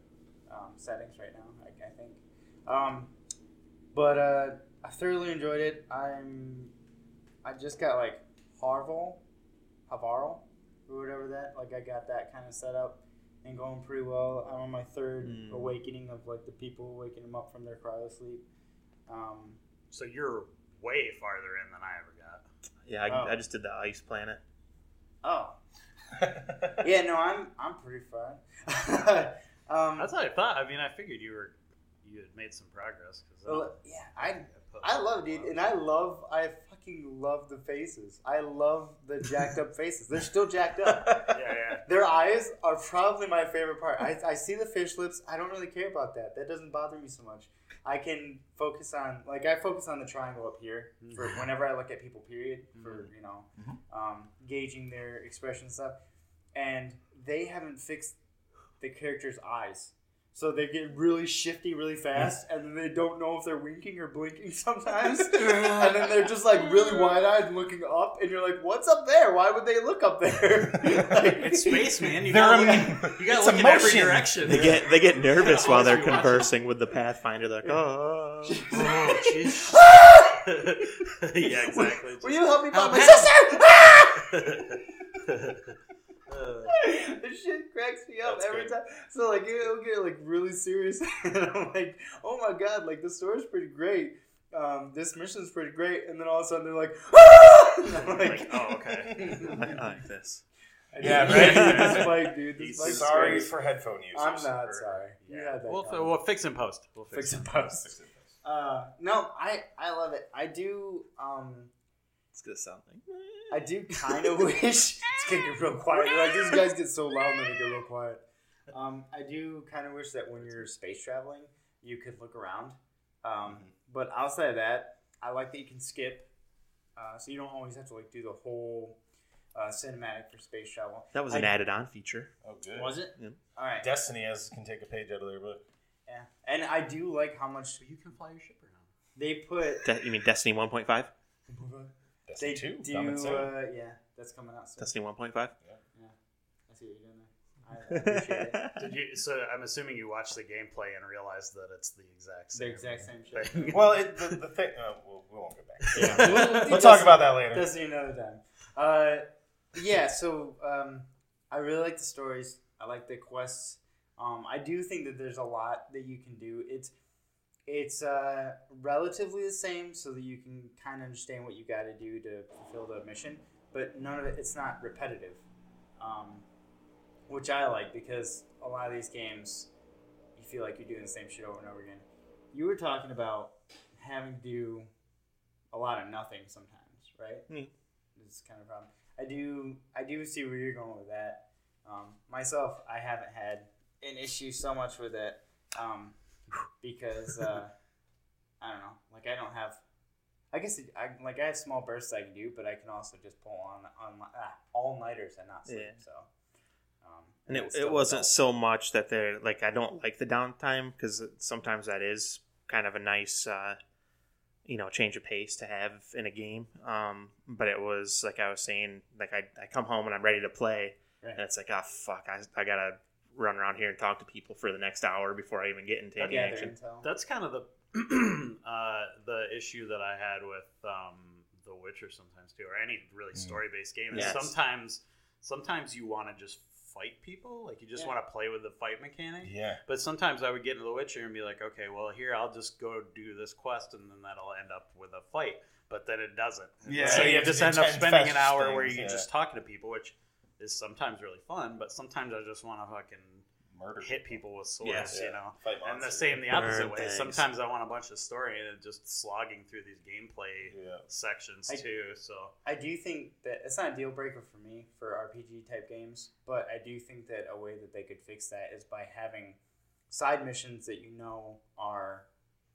S4: um, settings right now. I, I think. Um, but uh, I thoroughly enjoyed it. I'm. I just got like Harval, Havarl, or whatever that. Like I got that kind of set up and going pretty well. I'm on my third
S1: Mm.
S4: awakening of like the people waking them up from their cryo sleep. Um,
S2: So you're way farther in than I ever got.
S1: Yeah, I,
S4: Oh.
S1: I just did the ice planet.
S4: oh, yeah, no, I'm I'm pretty far. um,
S2: That's what I thought. I mean, I figured you were you had made some progress. Cause
S4: well, yeah, I I love dude, and I love I fucking love the faces. I love the jacked up faces. They're still jacked up.
S2: yeah, yeah.
S4: Their eyes are probably my favorite part. I, I see the fish lips. I don't really care about that. That doesn't bother me so much. I can focus on like I focus on the triangle up here for whenever I look at people. Period for you know
S3: Mhm.
S4: um, gauging their expression and stuff. And they haven't fixed the character's eyes. So they get really shifty really fast, and then they don't know if they're winking or blinking sometimes. and then they're just like really wide eyed and looking up, and you're like, "What's up there? Why would they look up there?" Like-
S2: It's space, man. You
S3: They're
S2: gotta look, in- you gotta look in every direction.
S1: They get they get nervous while they're
S2: Always be watching.
S1: conversing with the Pathfinder. They're like, oh.
S2: Oh, jeez. yeah, exactly.
S4: Will you help me find
S2: Help,
S4: my
S2: help.
S4: sister?
S2: Ah!
S4: This shit cracks me up
S2: That's
S4: every
S2: good.
S4: time. So like it'll get like really serious, and I'm like, oh my god, like the story's pretty great. Um, this mission's pretty great, and then all of a sudden they're like, ah! I'm
S2: Like, oh, okay.
S1: I, I like this.
S3: Yeah,
S4: right.
S3: right.
S4: this fight, dude. This
S2: He's
S3: Sorry
S4: great.
S3: for headphone users.
S4: I'm not
S3: Or-
S4: sorry. You
S2: Yeah.
S4: had that
S2: We'll,
S4: coming.
S2: we'll fix in post. We'll
S4: fix
S2: fix
S4: it
S2: it.
S4: post. Uh, no, I I love it. I do. Um,
S1: It's gonna sound like.
S4: I do kind of wish it's gonna get real quiet. Like these guys get so loud and then they get real quiet. Um, I do kind of wish that when you're space traveling, you could look around. Um, but outside of that, I like that you can skip, uh, so you don't always have to like do the whole uh, cinematic for space travel.
S1: That was
S4: I-
S1: an added on feature.
S3: Oh, good.
S4: Was it?
S1: Yeah.
S4: All right.
S3: Destiny has can take a page out of their book.
S4: Yeah, and I do like how much
S2: So you can fly your ship around.
S4: they put.
S1: De- you mean Destiny 1.5?
S3: Destiny
S4: They
S3: two
S4: do.
S3: coming soon.
S4: Uh, yeah, that's coming out soon.
S1: Destiny 1.5?
S4: Yeah, I see what you're doing there. I, I appreciate it.
S2: Did you? So I'm assuming you watched the gameplay and realized that it's the exact same.
S4: The
S2: same.
S4: exact same shit.
S2: thing.
S3: Well, it, the, the thing. Uh, we'll, we won't go back.
S4: Yeah. We'll-
S3: we'll talk about that later.
S4: That's another time. Uh, yeah, so um, I really like the stories. I like the quests. Um, I do think that there's a lot that you can do. It's it's uh, relatively the same, so that you can kind of understand what you got to do to fulfill the mission. But none of it. It's not repetitive, um, which I like because a lot of these games, you feel like you're doing the same shit over and over again. You were talking about having to do a lot of nothing sometimes, right?
S1: Hmm.
S4: This kind of a problem. I do I do see where you're going with that. Um, myself, I haven't had an issue so much with it um, because uh, I don't know. Like I don't have. I guess it, I like I have small bursts I can do, but I can also just pull on on ah, all nighters and not sleep.
S1: Yeah.
S4: So. Um,
S1: And it, it wasn't so much that they're like I don't like the downtime because sometimes that is kind of a nice uh, you know change of pace to have in a game. Um, but it was like I was saying, like I, I come home and I'm ready to play,
S4: Right.
S1: and it's like oh fuck, I, I gotta run around here and talk to people for the next hour before I even get into any
S4: Gather
S1: action.
S2: That's kind of the uh, the issue that I had with um, The Witcher sometimes too, or any really
S3: Mm.
S2: story based game.
S1: Yes.
S2: sometimes sometimes you want to just fight people, like you just
S4: Yeah.
S2: want to play with the fight mechanic.
S3: Yeah.
S2: But sometimes I would get into The Witcher and be like, okay, well here I'll just go do this quest, and then that'll end up with a fight. But then it doesn't.
S3: Yeah,
S2: So
S3: you
S2: you
S3: have to
S2: just end up spending an
S3: fetch
S2: hour where you're
S3: yeah.
S2: just talking to people, which is sometimes really fun. But sometimes I just want to fucking
S3: Murder.
S2: hit people with swords,
S1: Yeah.
S2: you know.
S3: Fight
S2: And the same the opposite
S1: Burn
S2: way.
S1: things.
S2: Sometimes I want a bunch of story and just slogging through these gameplay
S3: Yeah.
S2: sections
S4: I-
S2: too. So
S4: I do think that it's not a deal breaker for me for RPG type games, but I do think that a way that they could fix that is by having side missions that you know are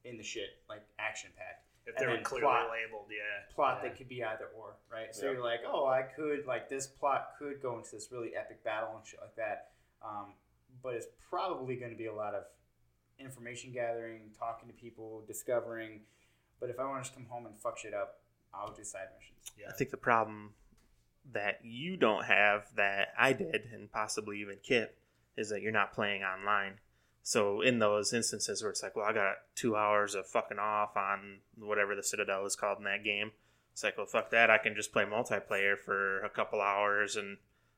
S4: in the shit, like action packed.
S2: If
S4: And
S2: they were
S4: then
S2: clearly
S4: plot.
S2: labeled, yeah.
S4: Plot
S2: Yeah.
S4: that could be either or, right? So
S3: Yeah.
S4: you're like, oh, I could like this plot could go into this really epic battle and shit like that, um, but it's probably going to be a lot of information gathering, talking to people, discovering. But if I want to just come home and fuck shit up, I'll do side missions.
S2: yeah.
S1: I think the problem that you don't have that I did, and possibly even Kip, is that you're not playing online. So in those instances where it's like, well, I got two hours of fucking off on whatever the Citadel is called in that game, it's like, well, fuck that. I can just play multiplayer for a couple hours, and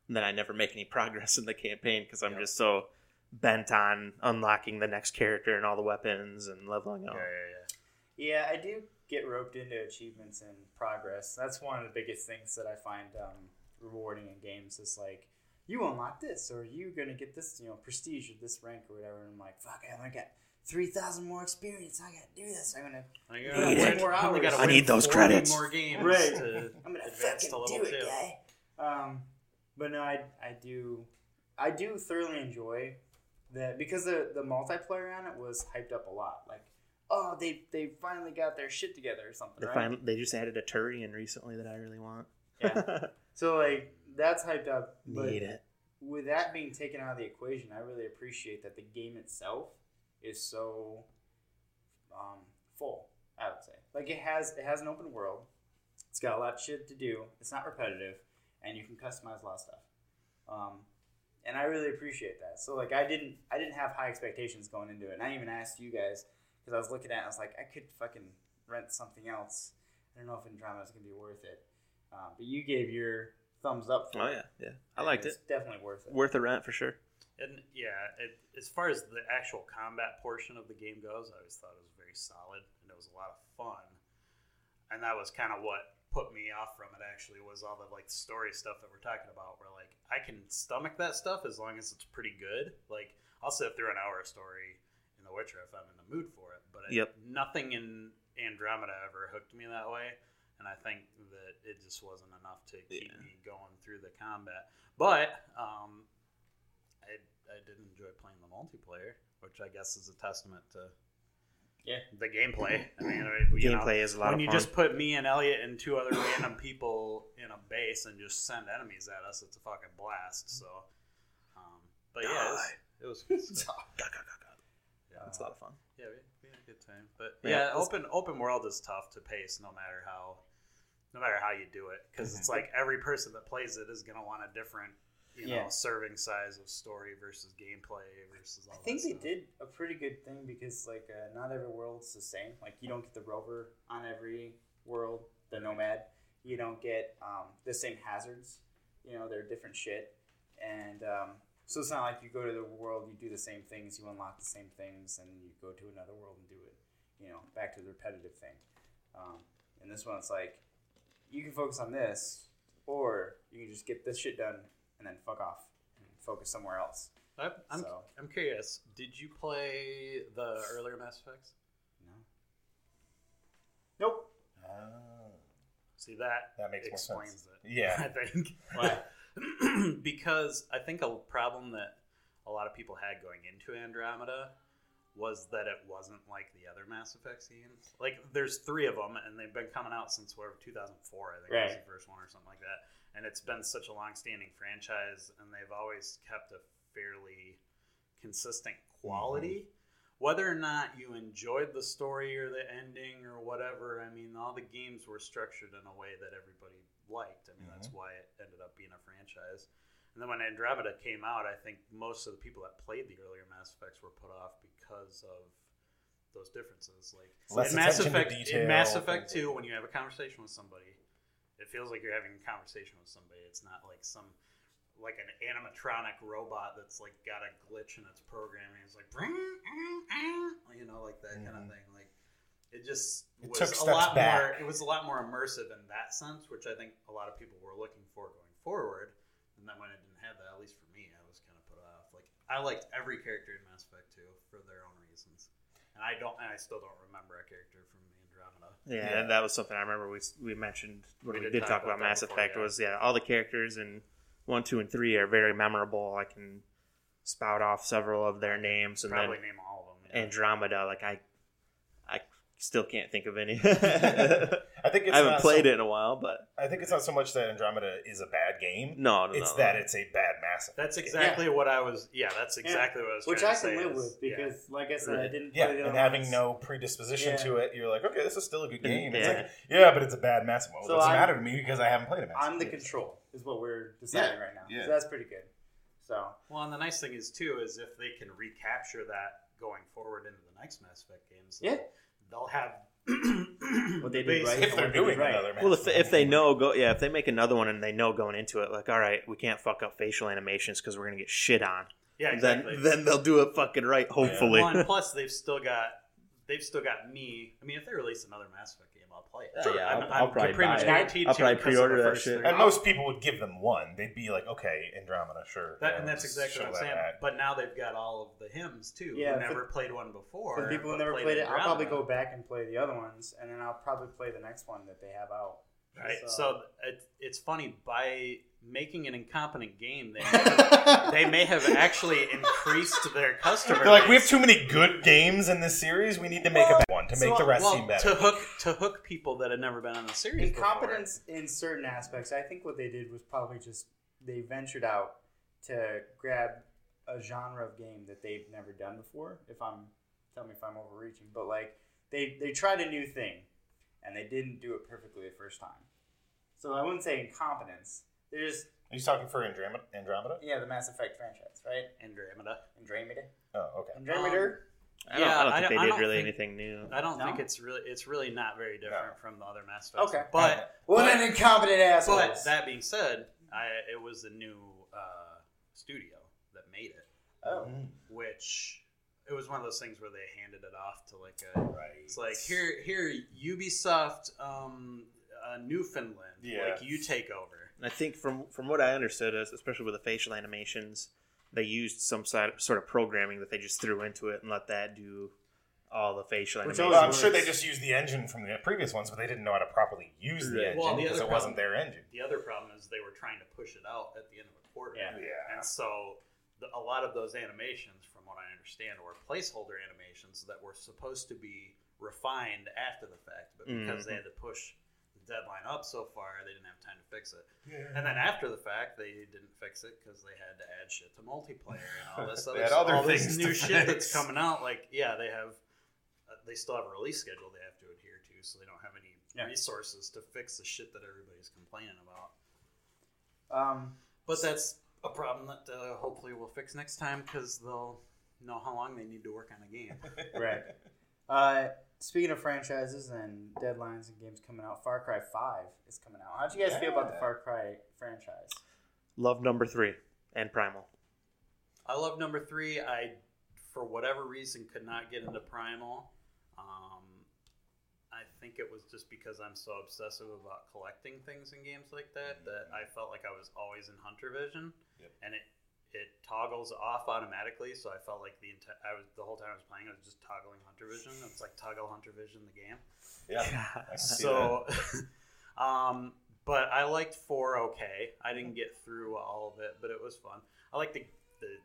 S1: then I never make any progress in the campaign because I'm
S2: Yep.
S1: just so bent on unlocking the next character and all the weapons and leveling
S2: yeah,
S1: up.
S2: yeah, yeah.
S4: Yeah, I do get roped into achievements and progress. That's one of the biggest things that I find um, rewarding in games. Is like you unlock this, or you're gonna get this, you know, prestige or this rank or whatever. And I'm like, fuck, I'm gonna get three thousand more experience. I gotta do this. I'm gonna,
S2: I
S1: Need
S2: gotta
S1: it.
S2: win-
S4: More
S2: I
S4: hours.
S2: gotta
S1: I need those credits.
S2: More games
S4: Right.
S2: to
S4: I'm gonna
S2: advance to
S4: fucking
S2: level
S4: do it,
S2: two.
S4: guy. Um, but no, I, I do, I do thoroughly enjoy that because the the multiplayer on it was hyped up a lot. Like, oh, they they finally got their shit together or something.
S1: They,
S4: right?
S1: finally, they just added a Turian recently that I really want.
S4: Yeah. So like that's hyped up. But
S1: Need it.
S4: with that being taken out of the equation, I really appreciate that the game itself is so um, full. I would say like it has it has an open world. It's got a lot of shit to do. It's not repetitive, and you can customize a lot of stuff. Um, and I really appreciate that. So like I didn't I didn't have high expectations going into it. And I even asked you guys because I was looking at it. I was like I could fucking rent something else. I don't know if Andromeda is gonna be worth it. Um, but you gave your thumbs up for
S1: Oh yeah, yeah. I liked it.
S4: It's
S1: it.
S4: definitely worth it.
S1: Worth a rent for sure.
S2: And yeah, it, as far as the actual combat portion of the game goes, I always thought it was very solid and it was a lot of fun. And that was kind of what put me off from it. Actually, was all the like story stuff that we're talking about. Where like I can stomach that stuff as long as it's pretty good. Like I'll sit through an hour of story in The Witcher if I'm in the mood for it. But it,
S1: Yep.
S2: nothing in Andromeda ever hooked me that way. And I think that it just wasn't enough to keep
S1: Yeah.
S2: me going through the combat. But um, I, I did enjoy playing the multiplayer, which I guess is a testament to
S4: Yeah.
S2: the gameplay. I mean, I- you know,
S1: Gameplay is a lot
S2: when
S1: of
S2: you
S1: fun.
S2: just put me and Elliot and two other random people in a base and just send enemies at us, it's a fucking blast. So, um, but yeah, it was, it was yeah,
S1: It's a lot of fun.
S2: yeah, we, we had a good time. But
S1: Yeah,
S2: yeah, open open world is tough to pace, no matter how, no matter how you do it, because it's like every person that plays it is gonna want a different, you know,
S4: Yeah.
S2: serving size of story versus gameplay versus all.
S4: I think
S2: that
S4: they
S2: stuff.
S4: did a pretty good thing because like uh, not every world's the same. Like you don't get the rover on every world, the nomad. You don't get um, the same hazards. You know, they're different shit, and um, so it's not like you go to the world, you do the same things, you unlock the same things, and you go to another world and do it. You know, back to the repetitive thing. Um, and this one, it's like you can focus on this, or you can just get this shit done and then fuck off and focus somewhere else.
S2: I, I'm
S4: So-
S2: I'm curious. Did you play the earlier Mass Effects?
S4: No. Nope.
S3: Ah,
S2: See that
S3: that makes more sense.
S2: it.
S3: Yeah.
S2: I think.
S4: Why?
S2: because I think a problem that a lot of people had going into Andromeda was that it wasn't like the other Mass Effect games. Like, there's three of them, and they've been coming out since whatever 2004, I think was the first one or something like that. And it's been such a long-standing franchise, and they've always kept a fairly consistent quality. Mm-hmm. Whether or not you enjoyed the story or the ending or whatever, I mean, all the games were structured in a way that everybody liked. I mean, that's mm-hmm. why it ended up being a franchise. And then when Andromeda came out, I think most of the people that played the earlier Mass Effects were put off because of those differences. Like
S3: Less
S2: in Mass Effect,
S3: detail,
S2: in Mass Effect Two, when you have a conversation with somebody, it feels like you're having a conversation with somebody. It's not like some like an animatronic robot that's like got a glitch in its programming. It's like, you know, like that kind of
S3: mm-hmm.
S2: thing. Like it just
S3: It
S2: was
S3: took
S2: a lot
S3: back.
S2: more. It was a lot more immersive in that sense, which I think a lot of people were looking for going forward. And then when it didn't have that, at least for me, I was kind of put off. Like I liked every character in Mass Effect 2 for their own reasons, and I don't, and I still don't remember a character from Andromeda.
S1: Yeah,
S3: Yeah.
S1: and that was something I remember we we mentioned when
S2: We
S1: we,
S2: did
S1: did
S2: talk
S1: talk
S2: about
S1: about Mass
S2: before,
S1: Effect.
S2: yeah.
S1: Was yeah, all the characters in one, two, and three are very memorable. I can spout off several of their names, and
S2: Probably
S1: then
S2: name all of them. yeah.
S1: Andromeda. Like I, I still can't think of any.
S3: I think it's
S1: I haven't played
S3: so,
S1: it in a while, but
S3: I think it's not so much that Andromeda is a bad game.
S1: no, no,
S3: It's
S1: no.
S3: that it's a bad Mass Effect.
S2: That's exactly what I was. Yeah, that's
S4: Yeah.
S2: exactly what I was.
S4: Which
S2: trying
S4: I
S2: to
S4: can
S2: say
S4: live
S2: is-
S4: with
S2: yeah.
S4: because, like I said, I didn't.
S3: Yeah,
S4: play the
S3: and
S4: other
S3: having
S4: ones.
S3: no predisposition
S4: Yeah.
S3: to it, you're like, okay, this is still a good game. It's
S1: Yeah.
S3: like, yeah, but it's a bad Mass Effect. Well,
S4: So
S3: it doesn't
S4: I'm-
S3: matter to me because I haven't played a Mass
S4: I'm the control, is what we're deciding right now.
S3: yeah.
S4: So that's pretty good. So
S2: Well, and the nice thing is too is if they can recapture that going forward into the next Mass Effect games,
S4: Yeah.
S2: They'll have
S4: What they
S2: the
S4: did right.
S3: If they're doing
S4: Right.
S3: another Mass
S1: Well, if, if they know, go yeah. If they make another one and they know going into it, like, all right, we can't fuck up facial animations because we're gonna get shit on.
S2: Yeah, exactly.
S1: Then then they'll do it fucking right. Hopefully.
S2: Well, and plus they've still got they've still got me. I mean, if they release another Mass Effect game, I'll play it.
S1: Yeah, yeah,
S2: I'm,
S1: I'll-
S2: I'm
S1: I'll probably
S2: pretty
S1: buy
S2: much
S1: it.
S2: guaranteed
S1: I'll
S2: to
S1: probably
S2: because of
S1: pre-order that shit.
S2: three.
S3: And most people would give them one. They'd be like, okay, Andromeda, sure.
S2: That,
S3: yeah,
S2: and uh,
S3: that's
S2: exactly what I'm saying.
S3: that.
S2: But now they've got all of the hymns too.
S4: Yeah,
S2: who never played one before.
S4: For people who never played it, I'll probably go back and play the other ones, and then I'll probably play the next one that they have out.
S2: Right.
S4: So-
S2: So it, it's funny by making an incompetent game, they may have, they may have actually increased their customer.
S3: They're like, we have too many good games in this series. We need to make a bad one to make the rest
S2: well,
S3: seem better.
S2: to hook to hook people that had never been on the series. before.
S4: Incompetence in certain aspects. I think what they did was probably just they ventured out to grab a genre of game that they've never done before. If I'm, tell me if I'm overreaching, but like they they tried a new thing, and they didn't do it perfectly the first time. So I wouldn't say incompetence. They're
S3: you talking for Andromeda? Andromeda?
S4: yeah the Mass Effect franchise, right?
S2: Andromeda.
S4: Andromeda.
S3: Oh, okay.
S4: Andromeda.
S1: I don't,
S2: Yeah,
S1: I don't
S2: I
S1: think
S2: don't-
S1: they did
S2: don't
S1: really
S2: think-
S1: anything new.
S2: I don't
S4: No?
S2: think it's really it's really not very different from the other Mass Effects.
S4: Okay.
S2: But
S4: well,
S2: but-
S4: then incompetent assholes.
S2: but that being said, I it was a new uh, studio that made it,
S4: oh,
S3: Mm.
S2: which it was one of those things where they handed it off to like a
S3: Right.
S2: It's like here, here, Ubisoft, um, uh, Newfoundland.
S3: Yeah.
S2: Like you take over.
S1: And I think from from what I understood, es- especially with the facial animations, they used some side, sort of programming that they just threw into it and let that do all the facial
S4: Which
S1: animations.
S3: Well, I'm sure they just used the engine from the previous ones, but they didn't know how to properly use the
S1: Right.
S3: engine
S2: Well, the
S3: because
S2: other
S3: it wasn't their engine.
S2: The other problem is they were trying to push it out at the end of a quarter.
S4: Yeah.
S3: Yeah.
S2: And so the, a lot of those animations, from what I understand, were placeholder animations that were supposed to be refined after the fact, but because they had to push the deadline up so far, they didn't have time to fix it. Yeah. And then after the fact, they didn't fix it because they had to add shit to multiplayer and all this
S3: They
S2: other,
S3: had other
S2: all this new
S3: to
S2: shit that's coming out. Like, yeah, they have, uh, they still have a release schedule they have to adhere to, so they don't have any
S4: Yeah.
S2: resources to fix the shit that everybody's complaining about.
S4: um,
S2: But that's a problem that uh, hopefully we'll fix next time because they'll know how long they need to work on a game.
S4: right. Uh, speaking of franchises and deadlines and games coming out, Far Cry Five is coming out. How'd you guys feel about the Far Cry franchise?
S1: Love number three and Primal.
S2: I love number three. I, for whatever reason, could not get into Primal. Um, I think it was just because I'm so obsessive about collecting things in games like that that I felt like I was always in Hunter Vision,
S3: Yep.
S2: and it it toggles off automatically. So I felt like the entire I was the whole time I was playing, I was just toggling Hunter Vision. It's like toggle Hunter Vision the game.
S3: Yeah. I can see
S2: So, um, but I liked four okay. I didn't get through all of it, but it was fun. I like the the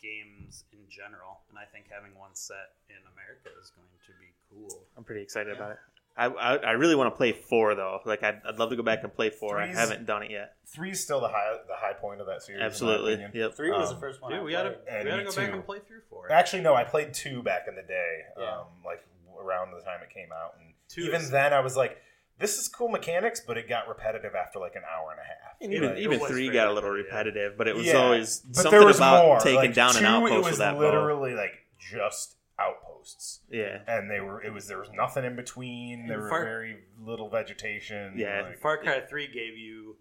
S2: games in general, and I think having one set in America is going to be cool.
S1: I'm pretty excited about it. I, I, I really want to play four though. Like I'd, I'd love to go back and play four.
S3: Three's-
S1: I haven't done it yet.
S3: Three's still the high the high point of that series.
S1: Absolutely.
S3: opinion.
S1: Yep.
S4: Three was
S3: Um,
S4: the first one.
S2: Dude,
S4: I
S2: we gotta.
S3: And
S2: we gotta
S3: me
S2: go back and play through four.
S3: Actually, no. I played two back in the day,
S4: Yeah.
S3: um, like around the time it came out, and
S2: Two
S3: even
S2: is-
S3: then, I was like, "This is cool mechanics," but it got repetitive after like an hour and a half.
S1: And even
S2: was- it
S1: even three got a little
S2: repetitive.
S1: repetitive, but it was
S3: Yeah,
S1: always
S3: but
S1: something
S3: there was
S1: about
S3: more.
S1: taking
S3: like,
S1: down an
S3: two,
S1: outpost
S3: It was
S1: with that bow.
S3: literally like just outposts,
S1: Yeah.
S3: and they were. It was there was nothing in between. There
S2: And
S3: were very little vegetation.
S1: Yeah.
S3: like-
S2: Far Cry Three gave you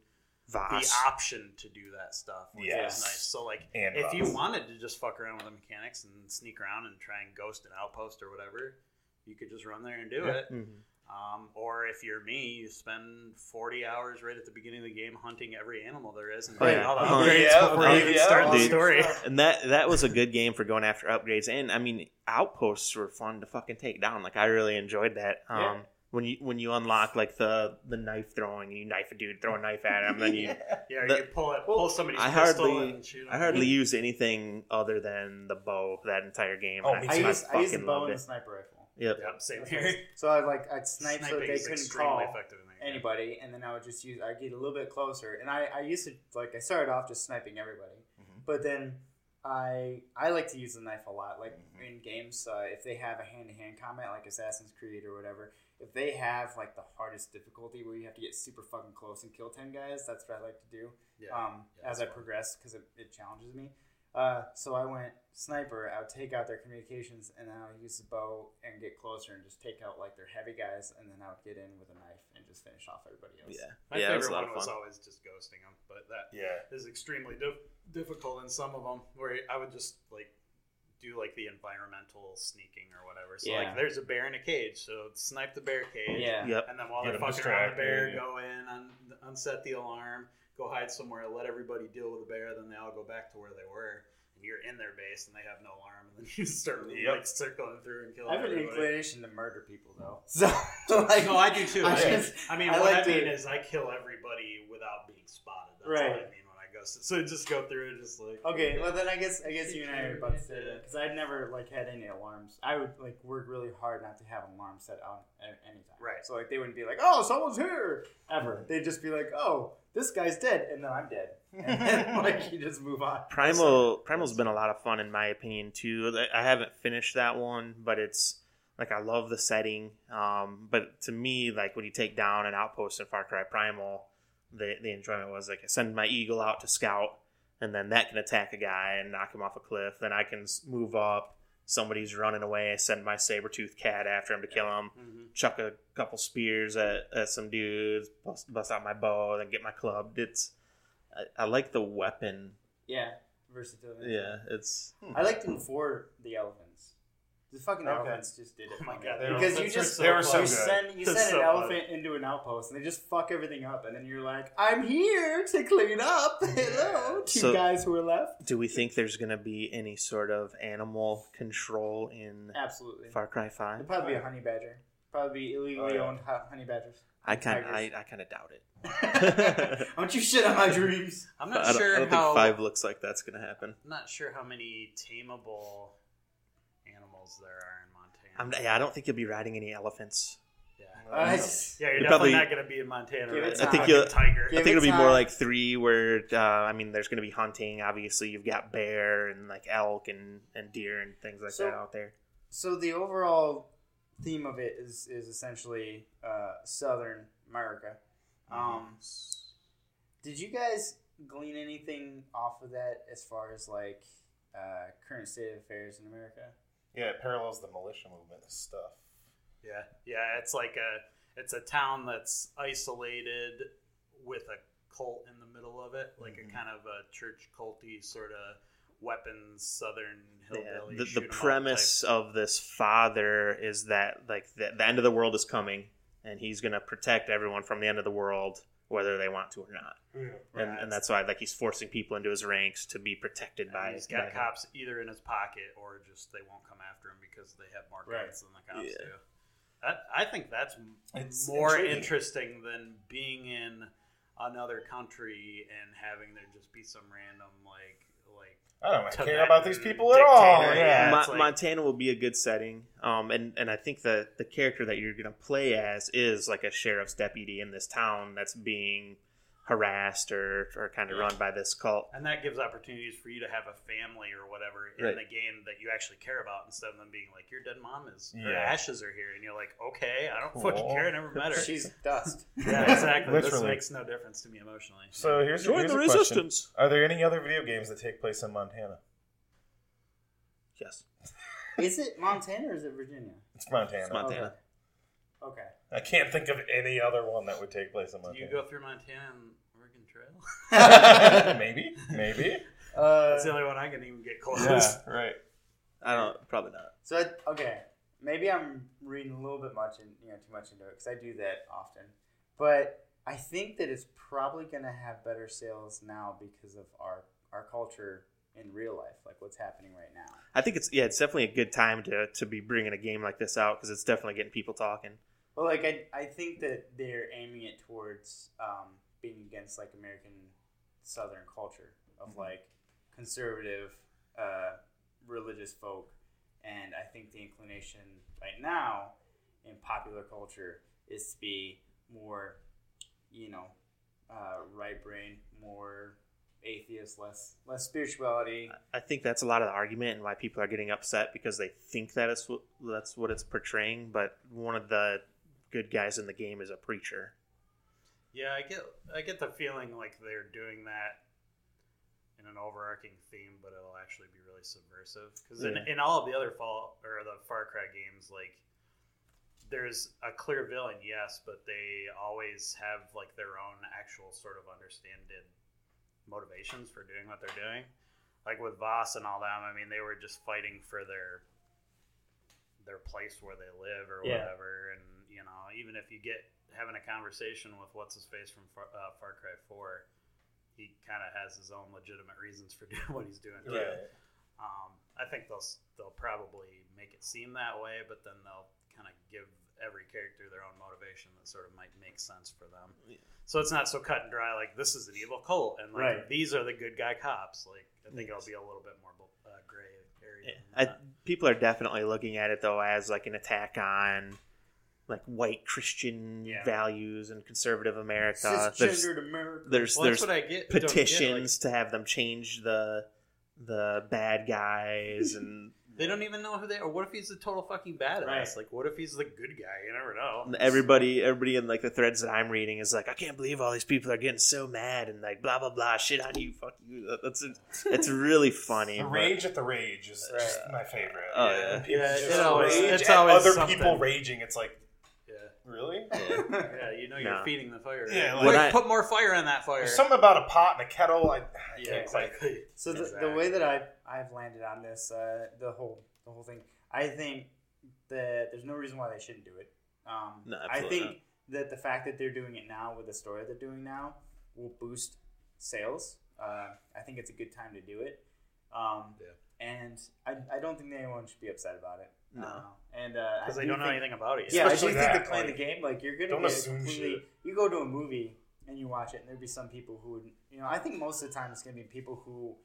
S1: Vaas.
S2: option to do that stuff, which
S3: Yes.
S2: is nice. So like,
S3: And
S2: if you wanted to just fuck around with the mechanics and sneak around and try and ghost an outpost or whatever, you could just run there and do
S3: Yeah.
S2: it.
S1: Mhm.
S2: Um, or if you're me, you spend 40 hours right at the beginning of the game hunting every animal there is and
S1: Oh, yeah.
S2: all the
S1: Oh,
S2: upgrades
S3: yeah.
S2: before you even
S3: yeah.
S2: start the story.
S1: And that that was a good game for going after upgrades. And I mean, outposts were fun to fucking take down. Like I really enjoyed that. Um,
S4: Yeah.
S1: When you when you unlock like the the knife throwing, you knife a dude, throw a knife at him, then you.
S2: Yeah,
S1: The-
S2: you pull it, pull somebody's
S1: I
S2: pistol
S1: hardly-
S2: and shoot 'em.
S1: I hardly used anything other than the bow that entire game.
S3: Oh,
S1: and
S3: me
S4: I
S3: too.
S4: used I used the bow and the sniper rifle.
S1: Yep.
S2: Yep, same here.
S4: So I like I'd snipe so
S2: Sniping
S4: that they
S2: is
S4: couldn't
S2: extremely
S4: call
S2: effective in that game.
S4: anybody, and then I would just use I get a little bit closer, and I I used to like I started off just sniping everybody,
S3: Mhm.
S4: but then I I like to use the knife a lot, like
S3: Mhm.
S4: in games uh, if they have a hand to hand combat like Assassin's Creed or whatever. If they have like the hardest difficulty where you have to get super fucking close and kill ten guys, that's what I like to do.
S2: Yeah.
S4: um,
S2: Yeah,
S4: as I
S2: fun.
S4: progress because it, it challenges me. Uh, so I went sniper. I would take out their communications, and then I would use the bow and get closer and just take out like their heavy guys, and then I would get in with a knife and just finish off everybody else.
S1: Yeah.
S2: My
S1: yeah, it was a
S2: favorite
S1: lot
S2: one
S1: of
S2: was always just ghosting them, but that
S3: Yeah.
S2: is extremely dif- difficult in some of them where I would just like do like the environmental sneaking or whatever. So
S4: Yeah.
S2: like there's a bear in a cage, so snipe the bear cage.
S4: Yeah.
S1: Yep.
S2: And then while
S3: Get
S2: they're
S3: 'em
S2: fucking around the bear,
S3: distracted.
S2: go in, un- unset the alarm, go hide somewhere, let everybody deal with the bear, then they all go back to where they were. And you're in their base and they have no alarm, and then you start
S3: Yep.
S2: like circling through and killing.
S4: I
S2: killing
S4: have an
S2: everybody.
S4: inclination to murder people though. So like,
S2: no, I do too.
S4: I
S2: I, mean,
S4: just-
S2: I mean,
S4: I
S2: what
S4: like
S2: I mean
S4: to-
S2: is I kill everybody without being spotted. That's
S4: Right.
S2: what I mean when I go. So just go through it, just like
S4: Okay, well then I guess I guess you and I are about to say
S2: Yeah.
S4: that because I'd never like had any alarms. I would like work really hard not to have alarms set on at any time.
S2: Right.
S4: So like they wouldn't be like, "Oh, someone's here," ever. They'd just be like, "Oh, this guy's dead," and then I'm dead, and then like you just move on.
S1: Primal Primal's been a lot of fun in my opinion too. I haven't finished that one, but it's like I love the setting. Um, but to me, like when you take down an outpost in Far Cry Primal, the the enjoyment was like I send my eagle out to scout, and then that can attack a guy and knock him off a cliff. Then I can move up. Somebody's running away. I send my saber tooth cat after him to kill him.
S2: Mhm.
S1: Chuck a couple spears at, at some dudes. Bust, bust out my bow. Then get my club. It's I, I like the weapon.
S4: Yeah, versatility.
S1: Yeah, it's
S4: I liked in four the elephants. The fucking
S3: Okay.
S4: elephants just did it.
S2: Oh my. God,
S4: because you just
S2: so
S3: they were so
S4: you send you send
S2: so
S4: an
S2: fun.
S4: elephant into an outpost and they just fuck everything up and then you're like, I'm here to clean up. Hello, two
S1: So-
S4: guys who are left.
S1: Do we think there's going to be any sort of animal control in
S4: Absolutely.
S1: Far Cry
S4: It'd
S1: Five?
S4: probably be a honey badger. Probably be illegally
S3: Oh, yeah.
S4: owned honey badgers.
S1: I kind I. I kind of doubt it.
S4: Don't you shit on my dreams.
S2: I'm
S1: I
S2: not
S1: don't,
S2: sure
S1: I don't
S2: how.
S1: think Five looks like that's going to happen.
S2: I'm not sure how many tameable animals there are in Montana.
S1: I'm, yeah, I don't think you'll be riding any elephants.
S2: yeah.
S4: I
S2: Yeah, you're
S1: You're
S2: definitely
S1: probably-
S2: not going to be in Montana.
S4: Give it
S2: riding
S4: time.
S2: a
S4: I think
S1: you'll-
S2: tiger.
S4: Give
S1: I think
S4: it
S1: it'll be more like three, where uh, I mean, there's going to be hunting. Obviously, you've got bear and like elk and, and deer and things like
S4: So-
S1: that out there.
S4: So the overall theme of it is is essentially uh, Southern America. Um, did you guys glean anything off of that as far as like uh, current state of affairs in America?
S3: Yeah, it parallels the militia movement and stuff.
S2: Yeah, yeah. It's like a it's a town that's isolated with a cult in the middle of it, like
S3: Mhm.
S2: a kind of a church culty sort of weapons Southern
S1: Yeah,
S2: hillbilly.
S1: the,
S2: shoot
S1: the
S2: 'em
S1: premise of this father is that like the, the end of the world is coming and he's going to protect everyone from the end of the world whether they want to or not and,
S2: Right.
S1: and that's why like he's forcing people into his ranks to be protected
S2: type.
S1: by
S2: And he's
S1: by
S2: got
S1: him.
S2: cops either in his pocket or just they won't come after him because they have more
S4: Right.
S2: guns than the cops
S1: Yeah.
S2: do. That, I think that's
S3: It's
S2: more
S3: intriguing.
S2: interesting than being in another country and having there just be some random like like
S3: I don't
S2: Tibetan
S3: care about these people at all.
S2: dictator,
S3: Yeah.
S2: yeah.
S1: Mo-
S2: like-
S1: Montana will be a good setting, um, and and I think that the character that you're going to play as is like a sheriff's deputy in this town that's being harassed or or kind of run by this cult.
S2: And that gives opportunities for you to have a family or whatever in
S1: Right.
S2: the game that you actually care about instead of them being like, your dead mom is, her
S3: Yeah.
S2: ashes are here. And you're like, okay, I don't
S3: Cool.
S2: fucking care. I never met her.
S4: She's dust.
S2: yeah, exactly. this
S3: Literally.
S2: makes no difference to me emotionally.
S3: So here's,
S1: Join
S3: here's
S1: the
S3: a question.
S1: resistance.
S3: Are there any other video games that take place in Montana?
S1: Yes,
S4: Is it Montana or is it Virginia?
S3: It's Montana.
S1: it's Montana.
S4: Okay. Okay.
S3: I can't think of any other one that would take place in
S2: Do you go through Montana and Oregon Trail.
S3: maybe, maybe.
S4: Uh,
S2: That's the only one I can even get close.
S3: Yeah, right.
S1: I don't. Probably not.
S4: So I, okay, maybe I'm reading a little bit much and you know too much into it because I do that often. But I think that it's probably going to have better sales now because of our our culture in real life, like what's happening right now.
S1: I think it's yeah, it's definitely a good time to to be bringing a game like this out because it's definitely getting people talking.
S4: Well, like I, I think that they're aiming it towards um, being against like American Southern culture of like conservative, uh, religious folk, and I think the inclination right now in popular culture is to be more, you know, uh, right brain, more atheist, less less spirituality.
S1: I think that's a lot of the argument and why people are getting upset because they think that is that's what it's portraying. But one of the good guys in the game is a preacher.
S2: Yeah, I get I get the feeling like they're doing that in an overarching theme, but it'll actually be really subversive. Because in,
S1: Yeah.
S2: in all of the other Fall or the Far Cry games, like there's a clear villain, yes, but they always have like their own actual sort of understanded motivations for doing what they're doing. Like with Vaas and all them, I mean, they were just fighting for their their place where they live or
S4: Yeah.
S2: whatever. And you know, even if you get having a conversation with what's his face from Far, uh, Far Cry Four, he kind of has his own legitimate reasons for doing what he's doing. too.
S3: Right.
S2: Um, I think they'll they'll probably make it seem that way, but then they'll kind of give every character their own motivation that sort of might make sense for them.
S1: Yeah.
S2: So it's not so cut and dry. Like this is an evil cult, and like
S4: Right.
S2: these are the good guy cops. Like I think
S1: Yes.
S2: it'll be a little bit more uh, gray area.
S1: Yeah, I, people are definitely looking at it though as like an attack on like white Christian
S2: Yeah.
S1: values and conservative America. There's
S4: America.
S1: there's
S2: Well,
S1: there's
S2: what I get. don't get, like-
S1: petitions to have them change the the bad guys and
S2: They don't even know who they are. What if he's a total fucking badass?
S4: Right.
S2: Like, what if he's the good guy? You never know.
S1: everybody everybody in like the threads that I'm reading is like I can't believe all these people are getting so mad and like blah blah blah shit on you fuck you that's it's really funny
S3: The
S1: but-
S3: rage at the rage is just my favorite.
S1: Oh,
S3: When
S1: yeah.
S2: Yeah,
S3: just
S2: it always-
S3: rage
S2: it's
S3: at
S2: always
S3: other
S2: something.
S3: people raging. It's like,
S2: Yeah,
S3: really?
S2: yeah. You know you're
S1: No.
S2: feeding the fire.
S3: Yeah,
S2: Quick,
S1: like- When I-
S2: put more fire in that fire.
S3: There's something about a pot and a kettle. I, I
S2: yeah,
S3: can't quite-
S2: exactly.
S4: So the, the way that I I've landed on this, uh, the whole the whole thing, I think that there's no reason why they shouldn't do it. Um,
S1: No,
S4: I
S1: absolutely
S4: think that the fact that they're doing it now with the story they're doing now will boost sales. Uh, I think it's a good time to do it. Um,
S2: Yeah.
S4: And I, I don't think anyone should be upset about it.
S1: No.
S4: Uh, and uh, I
S2: they
S4: do
S2: don't know anything about it. yet.
S4: yeah, I do
S3: Especially
S4: think
S3: that,
S4: that playing
S3: like,
S4: the game, like you're gonna
S3: don't
S4: get
S3: assume
S4: completely.
S3: shit.
S4: You go to a movie and you watch it, and there'd be some people who would, you know, I think most of the time it's gonna be people who